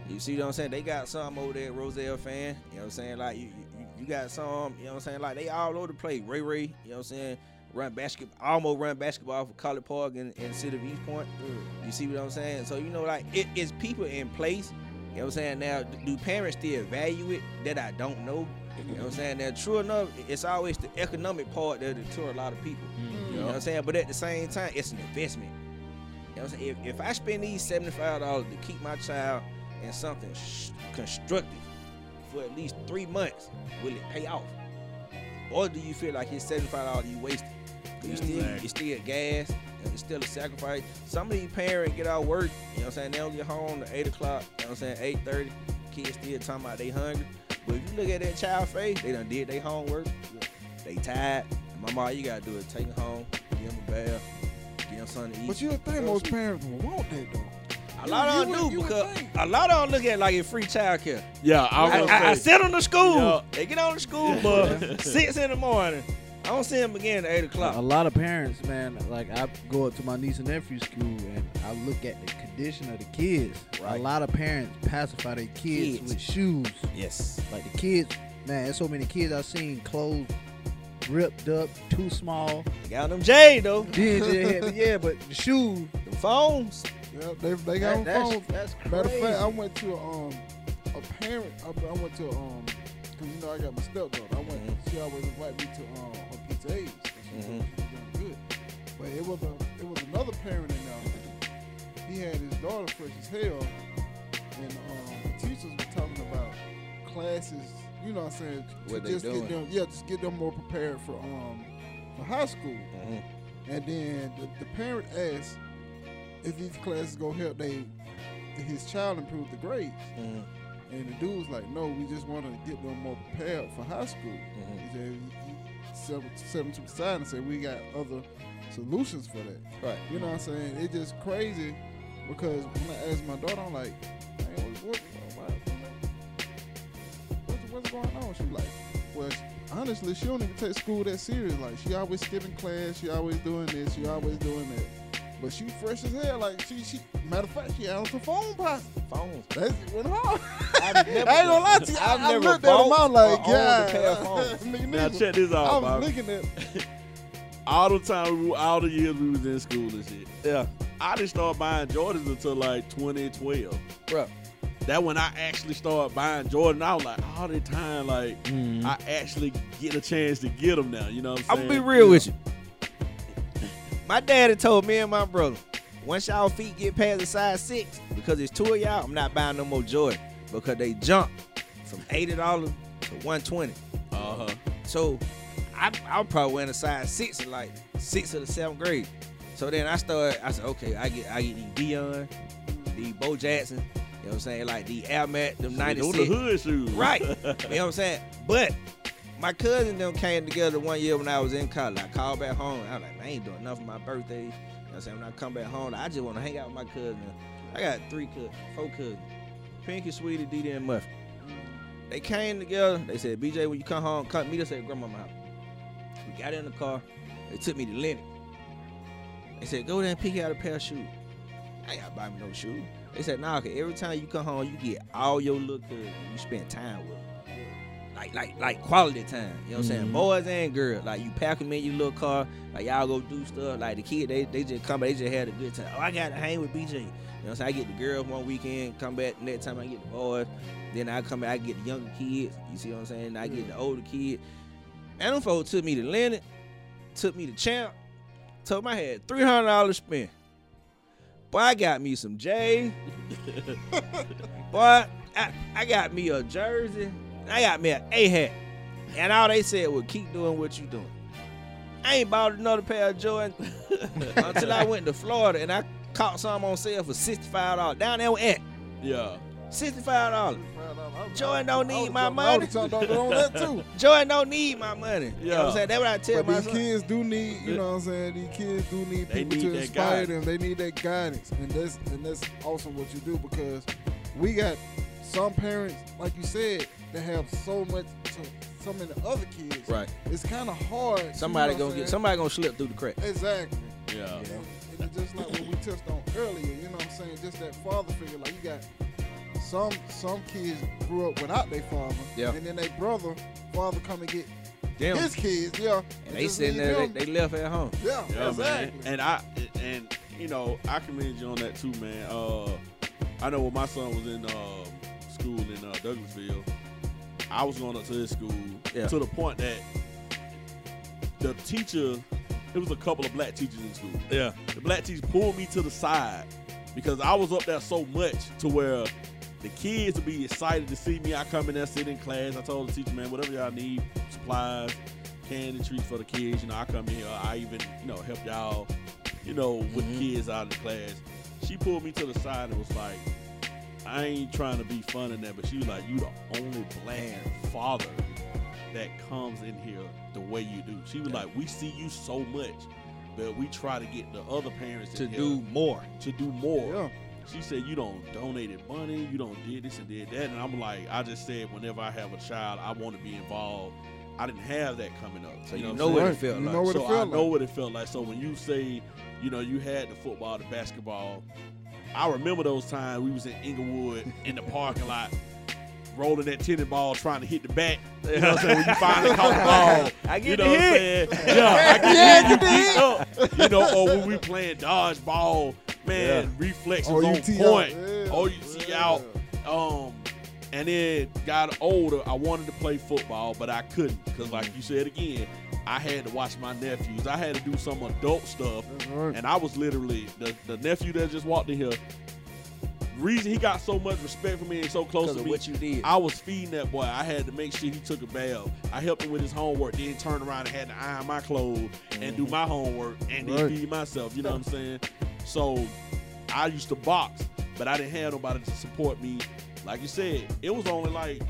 You see what I'm saying? They got some over there Rosel Fann. You know what I'm saying? Like you, you, you got some, you know what I'm saying? Like they all over the place. Ray Ray, you know what I'm saying? Run basketball, almost run basketball for College Park in the city of East Point. yeah. You see what I'm saying? So you know, like it, it's people in place. You know what I'm saying? Now, do parents still value it? That I don't know. You know what I'm saying? Now, true enough, it's always the economic part that deter a lot of people. Mm. You know what I'm saying? But at the same time, it's an investment. You know what I'm saying? If, if I spend these $75 to keep my child in something sh- constructive for at least three months, will it pay off? Or do you feel like it's $75 you wasted? 'Cause You still, Exactly. it's still gas, and it's still a sacrifice. Some of these parents get out of work, you know what I'm saying? They don't get home to 8 o'clock, you know what I'm saying? 8.30, kids still talking about they hungry. But if you look at that child face, they done did their homework. They tired. And mama, all you gotta do is take them home, give them a bath, give them something to eat. But you would think most parents would want that though. a lot of you them do because a lot of them look at it like it's free childcare. Yeah, I was I, gonna I, I say. send them to school. Yeah. They get on the school bus six in the morning. I don't see them again at eight o'clock. A lot of parents, man, like I go up to my niece and nephew's school and I look at the condition of the kids. Right. A lot of parents pacify their kids, Kids. with shoes. Yes. Like the kids, man, there's so many kids I've seen clothes ripped up, too small. They got them J though. Dingy, yeah, but the shoes, The phones. Yeah, they they got That- on that's, phones. that's crazy. Matter of fact, I went to um a parent. I, I went to um because you know I got my stepdaughter. I went. Mhm. She always invite me to um her pizza A's. 'cause She was she was doing good. But it was a it was another parent in there. He had his daughter fresh as hell, and um the teachers were talking about classes. You know what I'm saying? What they just doing. get them yeah, just get them more prepared for um for high school. Mhm. And then the, the parent asked if these classes gonna help they his child improve the grades. Mhm. And the dude was like, no, we just want to get them more prepared for high school. Mhm. He said, set, set him to the side and say we got other solutions for that. Right. You know what I'm saying? It's just crazy because when I asked my daughter, I'm like, man, what, what, what, what's, what's going on? She like, well, honestly, she don't even take school that serious. Like, she always skipping class. She always doing this. She always doing that. But she fresh as hell. Like, she, she matter of fact, she answered the phone posse. Phones. That's it went hard. I've never- I ain't gonna lie to you. I, I've I never looked at him. bought I'm like, or owned a pair of God. Now check this I out, was Bobby. looking at. All the time, we all the years we was in school and shit. Yeah. I didn't start buying Jordans until like 2012. Bro. That when I actually started buying Jordan, I was like, all the time, like Mhm. I actually get a chance to get them now. You know what I'm saying? I'm gonna be real with you. My daddy told me and my brother, once y'all feet get past the size six, because it's two of y'all, I'm not buying no more Jordan because they jump from eighty dollars to one twenty. Uh huh. So I I probably wearing a size six in like sixth or the seventh grade. So then I started. I said, okay, I get I get these Deion, these Bo Jackson. You know what I'm saying? Like the Air Max, them ninety Those six. the hood shoes. Right. you know what I'm saying? But my cousin them came together one year when I was in college. I called back home. I was like, I ain't doing nothing for my birthday. You know what I'm saying? When I come back home, I just want to hang out with my cousin. I got three cousins, four cousins. Pinky, Sweetie, Didi, and Muffin. They came together. They said, BJ, when you come home, come meet us at grandma's house. We got in the car. They took me to Lenox. They said, go there and pick out a pair of shoes. I ain't gotta buy me no shoes. They said, nah, cause every time you come home, you get all your little cousins. You spend time with them. Like, like, like quality time. You know what I'm saying? Mhm. Boys and girls. Like you pack them in your little car. Like y'all go do stuff. Like the kid, they, they just come, they just had a good time. Oh, I got to hang with BJ. You know what I'm saying? I get the girls one weekend, come back next time I get the boys. Then I come back, I get the younger kids. You see what I'm saying? I get the older kid. And them folks took me to Leonard, took me to Champ, told me I had three hundred dollars spent. Boy, I got me some J's. Boy, I, I got me a jersey. I got me an A hat. And all they said was keep doing what you doing. I ain't bought another pair of Jordan until I went to Florida and I caught some on sale for $65. Down there at Yeah. $65. Jordan don't need my I money. was talking about on that too. Jordan don't need my money. You know what Yeah. I'm saying? That's what I tell But my these kids do need, you know what I'm saying? These kids do need They people need to inspire guidance. them. They need that guidance. And that's and that's awesome what you do because we got some parents, like you said, that have so much so, so many other kids. Right. It's kinda hard. Somebody you know gonna get somebody gonna slip through the crack. Exactly. Yeah. And, and it's just like what we touched on earlier, you know what I'm saying? Just that father figure. Like you got some some kids grew up without their father. Yeah. And then their brother, father come and get Damn. his kids, yeah. And they just sitting there, they, they left at home. yeah, Yeah, exactly. man. And I and you know I commend you on that too, man. Uh, I know when my son was in um, school in uh, Douglasville, I was going up to this school Yeah. to the point that the teacher, it was a couple of black teachers in school. Yeah. The black teacher pulled me to the side because I was up there so much to where the kids would be excited to see me. I come in there, sit in class. I told the teacher, man, whatever y'all need, supplies, candy, treats for the kids. You know, I come in here. I even, you know, help y'all, you know, with Mhm. kids out in the class. She pulled me to the side and was like, I ain't trying to be fun in that, but she was like, you the only bland father that comes in here the way you do. She was like, we see you so much, but we try to get the other parents To do more. to do more. yeah. She said you don't donated money, you don't did this and did that, and I'm like, I just said whenever I have a child, I want to be involved. I didn't have that coming up, So you what know I'm what saying? it felt You like. know what it so felt I know what it felt like. So when you say, you know, you had the football, the basketball, I remember those times we was in Inglewood in the parking lot, rolling that tennis ball, trying to hit the back. You know what I'm saying? When you finally caught the ball, I get you know the what I'm saying? Yeah, I get Yeah, hit, you beat up. You know, or when we playing dodgeball, man reflexes OUT on point. yeah, OUT yeah. out. Um, and then got older. I wanted to play football, but I couldn't because, like you said again, I had to watch my nephews. I had to do some adult stuff, right. and I was literally the, the nephew that just walked in here. Reason he got so much respect for me and so close to me, what you did. I was feeding that boy. I had to make sure he took a bath. I helped him with his homework, then turn around and had to iron my clothes and do mm-hmm. my homework and then Right. feed myself. You know what I'm saying? So I used to box, but I didn't have nobody to support me. Like you said, it was only like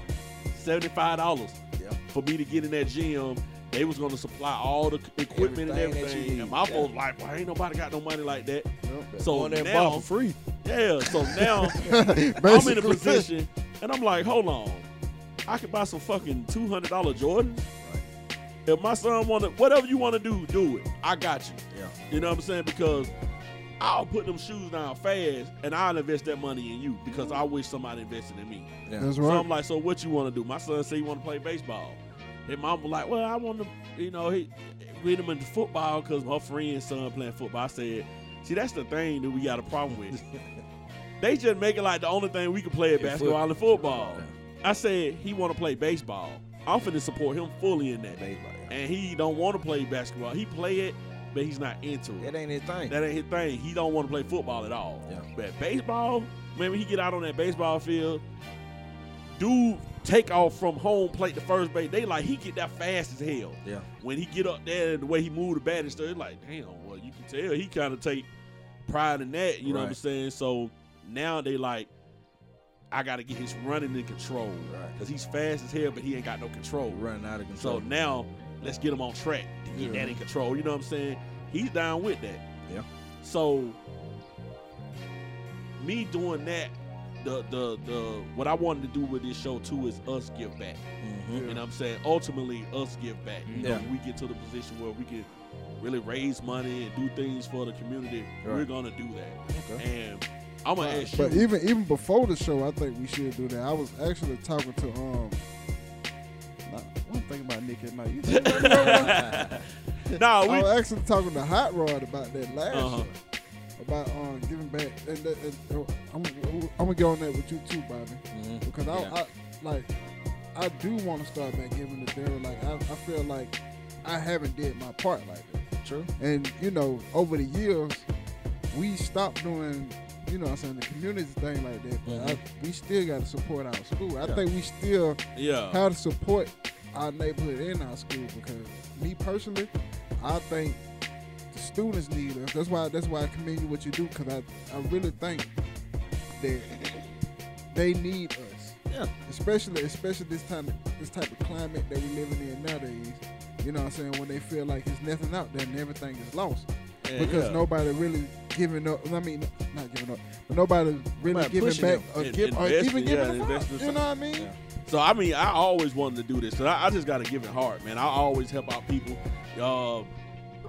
seventy-five dollars Yeah. for me to get in that gym. They was gonna supply all the equipment Everything and everything. And my Yeah. folks like, well, ain't nobody got no money like that. Yep. So Go in there now, buy for free. yeah. So now I'm in a position, and I'm like, hold on, I could buy some fucking two hundred dollar Jordans. If my son want to, whatever you want to do, do it. I got you. Yeah. You know what I'm saying? Because I'll put them shoes down fast, and I'll invest that money in you because I wish somebody invested in me. Yeah. That's So right. I'm like, so what you want to do? My son say he want to play baseball. His mom was like, well, I want to, you know, he read him into football because my friend's son playing football. I said, see, that's the thing that we got a problem with. they just make it like the only thing we can play is basketball and football. I said he want to play baseball. I'm finna support him fully in that. Baseball, yeah. And he don't want to play basketball. He play it, but he's not into it. That ain't his thing. That ain't his thing. He don't want to play football at all. Yeah. But baseball, man, when he get out on that baseball field, dude take off from home plate to first base. They like he get that fast as hell. yeah. When he get up there and the way he move the bat and stuff, it's like, damn, well, you can tell he kind of take pride in that. You know what I'm saying? So now they like, I got to get his running in control Right. because he's fast as hell, but he ain't got no control. Running out of control. So now let's get him on track to get Yeah. that in control. You know what I'm saying? He's down with that. Yeah. So me doing that, the the the what I wanted to do with this show too is us give back. Mhm. You know what I'm saying? Ultimately us give back. You know, Yeah. when we get to the position where we can really raise money and do things for the community, we're gonna do that. Okay. And I'm gonna ask But you. even even before the show, I think we should do that. I was actually talking to um. Nah, one thing about Nick at night. You think about it? nah, I we was actually talking to Hot Rod about that last Uh-huh. About um giving back, and, that, and uh, I'm, I'm gonna get on that with you too, Bobby, Mhm. because I, Yeah. I like I do want to start back giving to Therrell. Like I, I feel like I haven't did my part like that. True. And you know, over the years, we stopped doing, you know, I'm saying the community thing like that. But I, we still got to support our school. I Yeah. think we still yeah. have to support our neighborhood and our school because me personally, I think students need us. That's why. That's why I commend you what you do because I, I really think that they need us. Yeah. Especially, especially this time, this type of climate that we're living in nowadays. You know what I'm saying? When they feel like there's nothing out there and everything is lost And because yeah. nobody really giving up. I mean, not giving up, but nobody really Nobody giving back or, In- give, or even giving out. investing You know what I mean? Yeah. So I mean, I always wanted to do this so I, I just got to give it heart, man. I always help out people. Uh,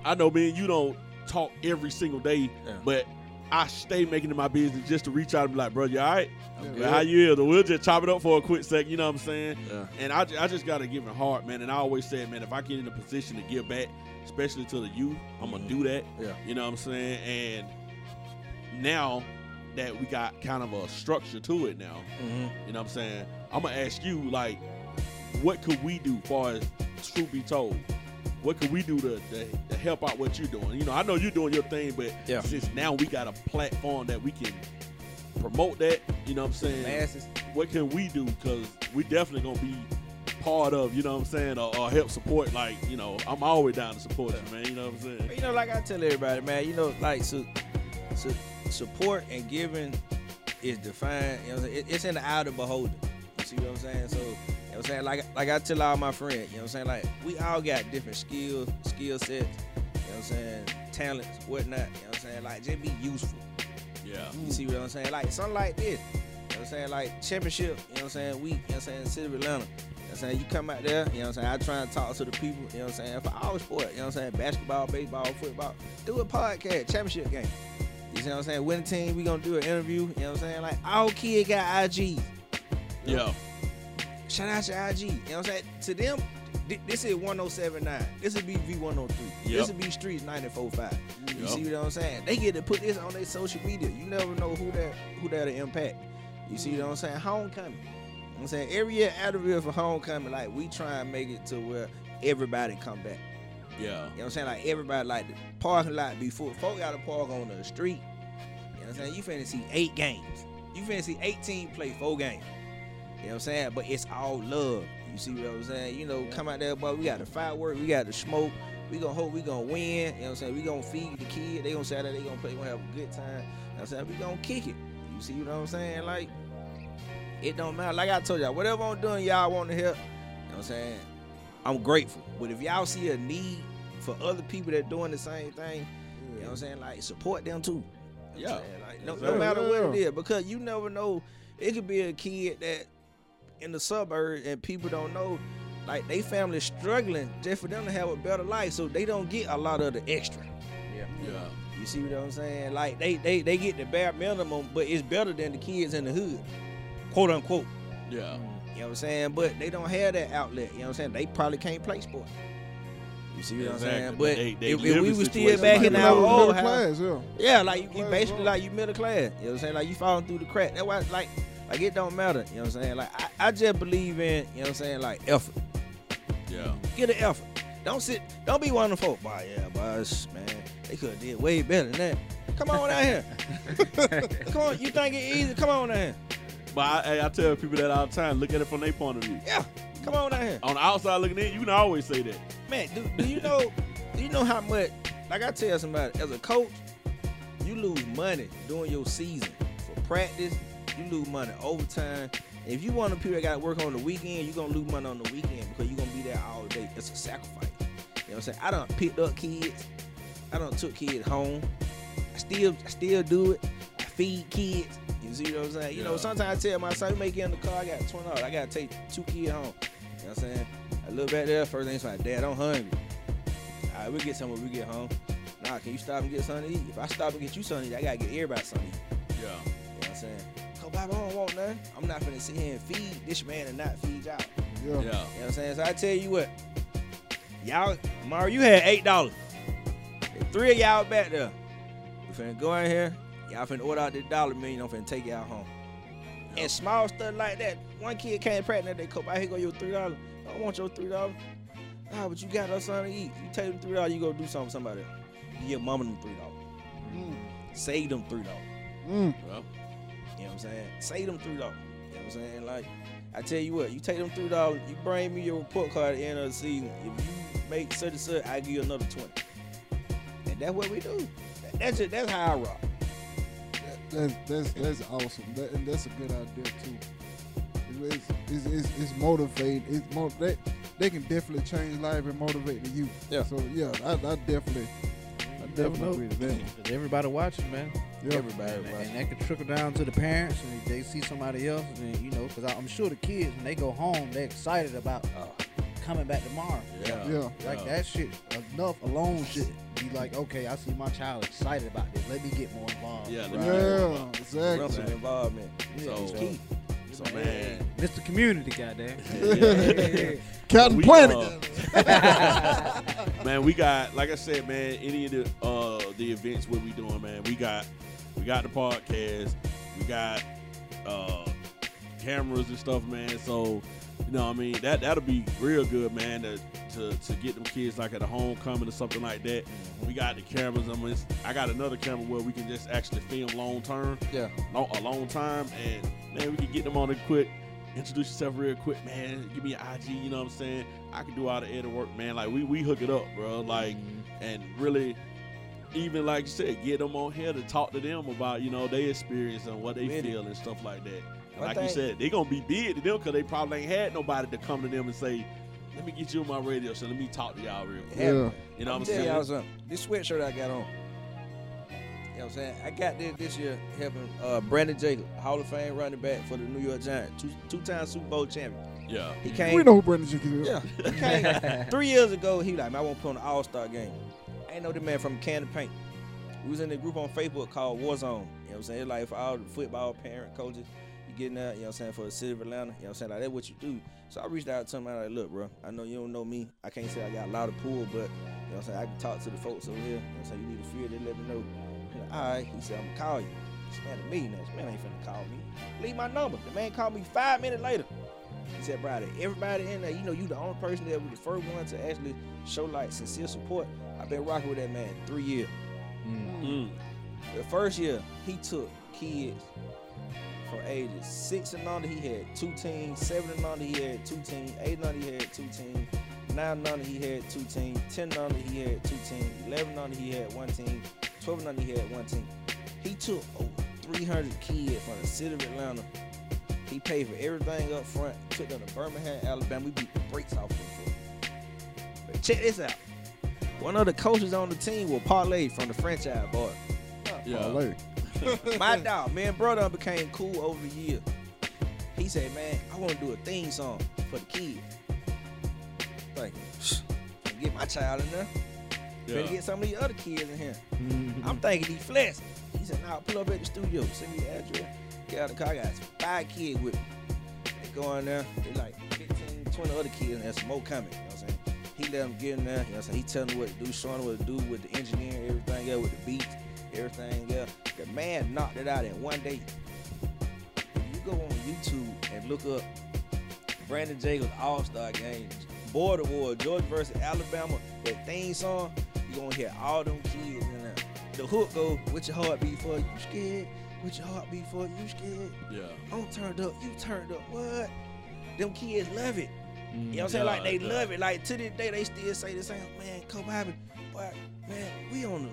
I know, man, you don't talk every single day, Yeah. but I stay making it my business just to reach out and be like, bro, you all right? Yeah. How you is? Or we'll just chop it up for a quick sec, You know what I'm saying? Yeah. And I, I just got to give it heart, man. And I always said, man, if I get in a position to give back, especially to the youth, I'm going to do that. Yeah. You know what I'm saying? And now that we got kind of a structure to it now, Mhm. you know what I'm saying? I'm gonna ask you, like, what could we do far as truth be told? What can we do to, to, to help out what you're doing? You know, I know you're doing your thing, but Yeah. since now we got a platform that we can promote that, you know what I'm saying? Masses. What can we do? Because we definitely gonna be part of, you know what I'm saying, or, or help support. Like, you know, I'm always down to support you, man. You know what I'm saying? You know, like I tell everybody, man, you know, like su- su- support and giving is defined. You know, what I'm saying? It- it's in the eye of the beholder. You see what I'm saying? So, you know, what I'm saying like like I tell all my friends, you know, what I'm saying like we all got different skills, skill sets. You know, what I'm saying talents, whatnot. You know, what I'm saying like just be useful. Yeah. You see what I'm saying? Like something like this. You know what I'm saying? Like championship, you know what I'm saying? Week, you know what I'm saying? City of Atlanta. You know what I'm saying? You come out there, you know what I'm saying? I try and talk to the people, you know what I'm saying? For all sport, you know what I'm saying? Basketball, baseball, football. Do a podcast, championship game. You see what I'm saying? Winning team, we gonna do an interview, you know what I'm saying? Like all kids got IGs. Yeah. Shout out your IG. You know what I'm saying? To them, this is 1079. This would be V103. Yep. This would be Streetz 945. You Yep. see what I'm saying? They get to put this on their social media. You never know who that who that'll impact. You see what I'm saying? Homecoming. I'm saying every year Adderall for homecoming, like we try and make it to where everybody come back. Yeah. You know what I'm saying? Like everybody like the parking lot before. Folk got to park on the street. You know what I'm saying? You finna see eight games. You finna see 18 play four games. You know what I'm saying? But it's all love. You see what I'm saying? You know, come out there, boy. We got the firework, we got the smoke. We gonna hope we gonna win. You know what I'm saying? We gonna feed the kid. They gonna say that they gonna play, gonna have a good time. You know what I'm saying? We gonna kick it. You see what I'm saying? Like, it don't matter. Like I told y'all, whatever I'm doing, y'all want to help. You know what I'm saying? I'm grateful. But if y'all see a need for other people that doing the same thing, you know what I'm saying? Like support them too. You know Yeah. Like no, no matter what it Yeah. because you never know. It could be a kid that in the suburbs and people don't know. Like they family struggling just for them to have a better life, so they don't get a lot of the extra. Yeah. yeah You see what I'm saying? Like they they they get the bare minimum, but it's better than the kids in the hood, quote unquote. Yeah. Mm. You know what I'm saying? But they don't have that outlet. You know what I'm saying? They probably can't play sport. You see what I'm saying? but But they- they if, if we in was still back like in that. our Middle- old middle house, class, yeah. yeah, like you, you basically wrong. like you middle class. You know what I'm saying? Like you falling through the crack. That's why like like it don't matter. You know what I'm saying? Like I, I just believe in, you know what I'm saying, like effort. Yeah. Get an effort. Don't sit don't be one of the folk, boy, yeah, boss, man. They could have did way better than that. Come on out here. Come on, you think it easy? Come on down here. But I, I tell people that all the time. Look at it from their point of view. Yeah. Come on out here. On the outside looking in, you can always say that. Man, do, do you know do you know how much like I tell somebody, as a coach, you lose money during your season for practice, you lose money overtime. If you want the people that gotta work on the weekend, you're gonna lose money on the weekend because you're gonna be there all day. It's a sacrifice. You know what I'm saying? I done picked up kids. I done took kids home. I still I still do it. I feed kids. You see what I'm saying? You know, sometimes I tell my son, make it in the car, I got 20 dollars. I gotta take two kids home. You know what I'm saying? I look back there, first thing's like, Dad, I'm hungry. All right, we'll get something when we get home. Nah, can you stop and get something to eat? If I stop and get you something to eat, I gotta get everybody something to eat. Yeah. You know what I'm saying? Come I don't want nothing. I'm not finna sit here and feed this man and not feed y'all. Yeah. Yeah. You know what I'm saying? So I tell you what, y'all, Mario, you had eight dollars. Three of y'all back there. We finna go in here. Y'all finna order out this dollar million. I'm finna take y'all home. And small stuff like that. One kid came pregnant. They come out here go your three dollars. I don't want your three dollars. Ah, but you got us something to eat. You take them three dollars. You go do something for somebody else. You give mama them three dollars. Mm. Save them three dollars. Mm. Well, You know what I'm saying? Save them three dollars. You know what I'm saying? Like, I tell you what, you take them three dollars, you bring me your report card at the end of the season. If you make such and such, I give you another twenty. And that's what we do. That's just, that's how I rock. That's that's that's awesome. That, and that's a good idea too. It's it's, it's, it's motivating. It's mo- they, they can definitely change life and motivate the youth. Yeah. So yeah, I, I definitely I definitely agree with that. Everybody watching, man. Yeah. Everybody And, rock. and that can trickle down to the parents, and if they see somebody else, and you know, because I'm sure the kids when they go home, they're excited about Oh, coming back tomorrow. yeah. Yeah. Like Yeah. that shit enough alone should be like, okay, I see my child excited about this. Let me get more involved. Yeah, Right. Yeah, more involved. exactly. some involvement. Yeah, So- It's key. So man, Mr. Community, goddamn. yeah. Captain We, Planet. uh, man, we got like I said, man. Any of the uh the events what we doing, man. We got we got the podcast. We got uh cameras and stuff, man. So you know, what I mean that that'll be real good, man. To to, to get them kids like at a homecoming or something like that. We got the cameras. I mean, I got another camera where we can just actually film long term. Yeah. long, a long time, and man, we can get them on it quick. Introduce yourself real quick, man. Give me an IG, you know what I'm saying? I can do all the edit work, man. Like we we hook it up, bro. Like and really, even like you said, get them on here to talk to them about you know their experience and what they Really? feel and stuff like that. And One like you said, they gonna be big to them because they probably ain't had nobody to come to them and say, "Let me get you on my radio show. Let me talk to y'all real quick." Yeah. You know I'm what I'm tell y'all saying? something. This sweatshirt I got on. You know what I'm saying? I got this this year helping uh, Brandon Jacob, Hall of Fame running back for the New York Giants, two two time Super Bowl champion. Yeah, He came. We know who Brendan Jenkins is. Yeah, he came three years ago. He like, man, I want to play on the All Star game. I ain't know the man from Can of Paint. We was in the group on Facebook called Warzone. You know what I'm saying? It's like for all the football parent coaches, you getting out, you know what I'm saying, for the city of Atlanta. You know what I'm saying? Like, that's what you do. So I reached out to him. I like, look, bro, I know you don't know me. I can't say I got a lot of pull, but, you know what I'm saying, I can talk to the folks over here. You know what I'm saying? You need a fear, they let me know. Like, all right. He said, I'm to call you. This man a millionaire. This man ain't finna call me. Leave my number. The man called me five minutes later. He said, brother, everybody in there, you know, you the only person that was the first one to actually show like sincere support. I've been rocking with that man three years. Mm. The first year, he took kids from ages six and under, he had two teams. Seven and under, he had two teams. Eight and under, he had two teams. Nine and under, he had two teams. Ten and under, he had two teams. Eleven and under, he had one team. Twelve and under, he had one team. He took over 300 kids from the city of Atlanta. He paid for everything up front. Took them to Birmingham, Alabama. We beat the brakes off them. But check this out. One of the coaches on the team was Parlae from the franchise boy. Yeah. Parlae. My dog, me and brother became cool over the year. He said, man, I want to do a theme song for the kids. Like, get my child in there. Better get some of these other kids in here. Mm-hmm. I'm thinking he flexing. He said, nah, pull up at the studio. Send me the address. Get out of the car. I got five kids with me. They go in there. They like 15, 20 other kids and there's some more coming. He let them get in there. You know what I'm saying? He telling them what to do, showing them what to do with the engineering, everything else, with the beats, everything else. The man knocked it out in one day. If you go on YouTube and look up Brandon Jacobs All-Star Games, Border War, Georgia versus Alabama, that theme song, you gonna hear all them kids in there. The hook go, with your heart beat for you scared, with your heart beat for you scared. Yeah. I'm turned up, you turned up, what? Them kids love it. Mm, you know what I'm saying? Like they yeah. love it. Like to this day, they still say the same. Man, Kobe Bobby, but man, we on the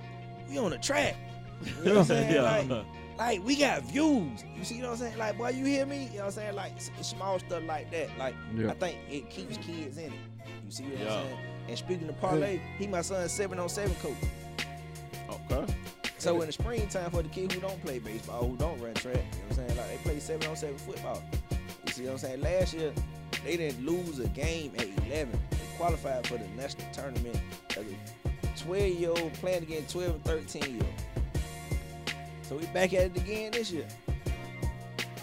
we on the track. You know what I'm saying? yeah. Like, like we got views. You see what I'm saying? Like, boy, you hear me? You know what I'm saying? Like small stuff like that. Like Yeah. I think it keeps kids in it. You see what Yeah. I'm saying? And speaking of Parlae, he my son's seven on seven coach. okay. So in the springtime for the kids who don't play baseball, who don't run track, you know what I'm saying? Like they play seven on seven football. You see what I'm saying? Last year, they didn't lose a game at 11. They qualified for the national tournament as a 12 year old playing against 12 and 13 year old. So we back at it again this year.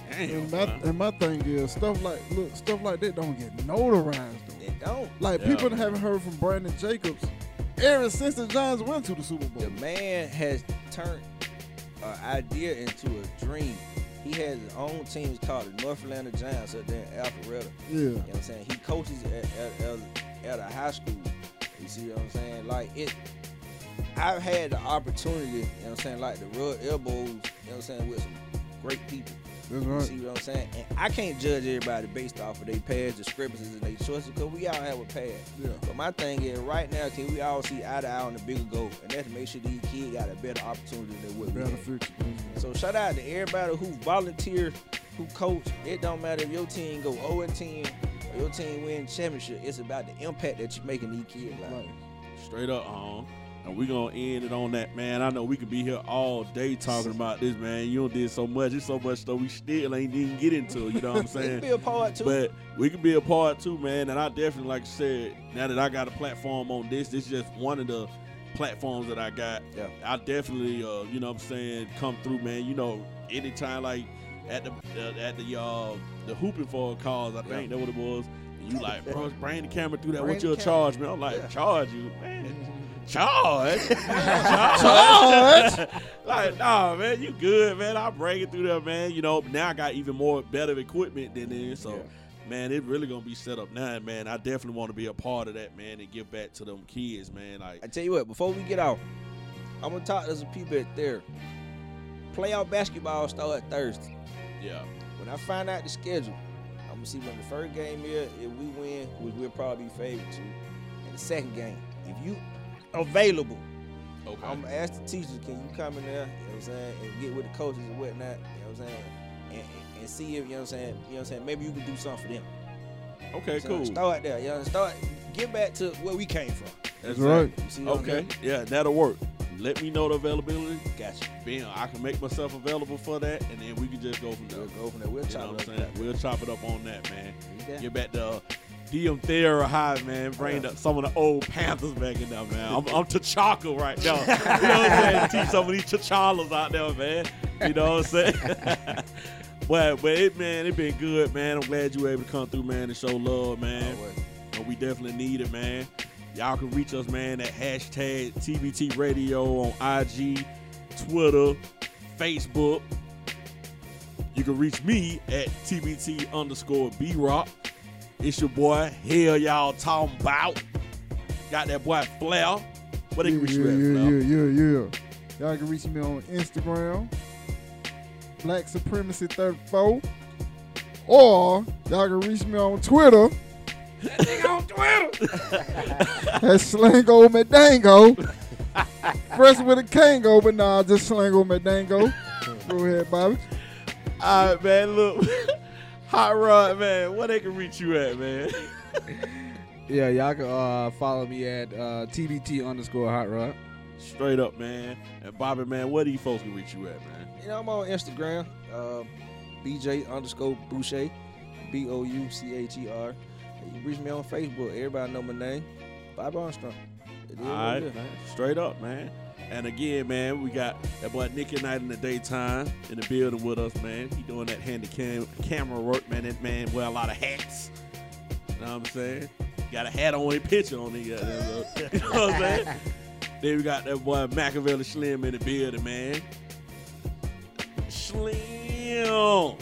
Damn. And my, and my thing is stuff like look stuff like that don't get notarized though. They don't. Like Yeah. people haven't heard from Brandon Jacobs ever since the Giants went to the Super Bowl. The man has turned an idea into a dream. He has his own team it's called the North Atlanta Giants up there in Alpharetta. Yeah. You know what I'm saying? He coaches at, at, at, at a high school. You see what I'm saying? Like it I've had the opportunity, you know what I'm saying, like the rub elbows, you know what I'm saying, with some great people. That's You right. see what I'm saying? And I can't judge everybody based off of their past discrepancies and their choices because we all have a past. Yeah. But my thing is, right now, can we all see eye to eye on the bigger goal? And that's to make sure these kids got a better opportunity than what we Better had. future. So shout out to everybody who volunteer, who coach. It don't matter if your team go 0 and 10 or your team win championship. It's about the impact that you're making these kids' lives. Right. Straight up, um, and we gonna end it on that, man. I know we could be here all day talking about this, man. You don't did so much. It's so much stuff we still ain't even get into. You know what I'm saying? be a part too. But we can be a part too, man. And I definitely, like I said, now that I got a platform on this, this is just one of the platforms that I got. Yeah. I definitely, uh, you know what I'm saying, come through, man. You know, anytime like at the uh, at the uh, the hooping for a cause, I think that what it was. And you like, bro, bring the camera through that. Bring What the you camera. charge me? I'm like, Yeah. charge you, man. Charge, charge, like, nah, man, you good, man. I bring it through there, man. You know, now I got even more better equipment than this, so. Yeah. Man, it really gonna be set up now, man. I definitely want to be a part of that, man, and give back to them kids, man. Like, I tell you what, before we get off, I'm gonna talk to some people at there. Playoff basketball start Thursday. yeah, When I find out the schedule, I'm gonna see when the first game is. If we win, which we'll probably be favored to, and the second game, if you available, okay, I'm gonna ask the teachers, can you come in there, you know what I'm saying, and get with the coaches and whatnot, you know what I'm saying, and, and, and see if, you know what I'm saying, you know what I'm saying, maybe you can do something for them. okay, So cool. Start there, you know, start, get back to where we came from. That's right. You see I'm Okay, saying? yeah, that'll work. Let me know the availability. Gotcha. Being, I can make myself available for that, and then we can just go from there. We'll go from there. We'll You chop know it up. Saying? We'll chop it up on that, man. Yeah. Get back to uh, DM Therrell High, man. Bring the, some of the old Panthers back in there, man. I'm, I'm T'Chaka right now. You know what I'm saying? Teach some of these T'Challas out there, man. You know what I'm saying? But but it man, it been good, man. I'm glad you were able to come through, man, and show love, man. But we definitely need it, man. Y'all can reach us, man, at hashtag TBT Radio on IG, Twitter, Facebook. You can reach me at TBT underscore B Rock. It's your boy. Hell, y'all talking about. Got that boy Flair. What they yeah, can reach yeah, you at, yeah, Flair? yeah, yeah, yeah. Y'all can reach me on Instagram, Black Supremacy 34, or y'all can reach me on Twitter. on Twitter. That's Slango Medango. Fresh with a Kango, but nah, just Slango Medango. Go ahead, Bobby. All right, man. Look, Hot Rod, man. Where they can reach you at, man? Yeah, y'all can uh, follow me at uh, TBT underscore Hot Rod. Straight up, man. And Bobby, man, where these folks can reach you at, man? You know, I'm on Instagram, uh, BJ underscore Boucher, B O U C H E R. You can reach me on Facebook. Everybody know my name, Bob Armstrong. It is All what right, it is. man. Straight up, man. And again, man, we got that boy Nicky Knight in the daytime in the building with us, man. He doing that handy cam- camera work, man. That man wear a lot of hats. You know what I'm saying? Got a hat on a picture on uh, You know what I'm saying? then we got that boy Machiavelli Slim in the building, man. Slim. All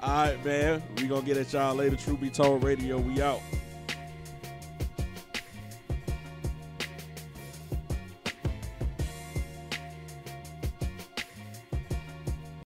right, man. We gonna get at y'all later. True Be Told Radio. We out.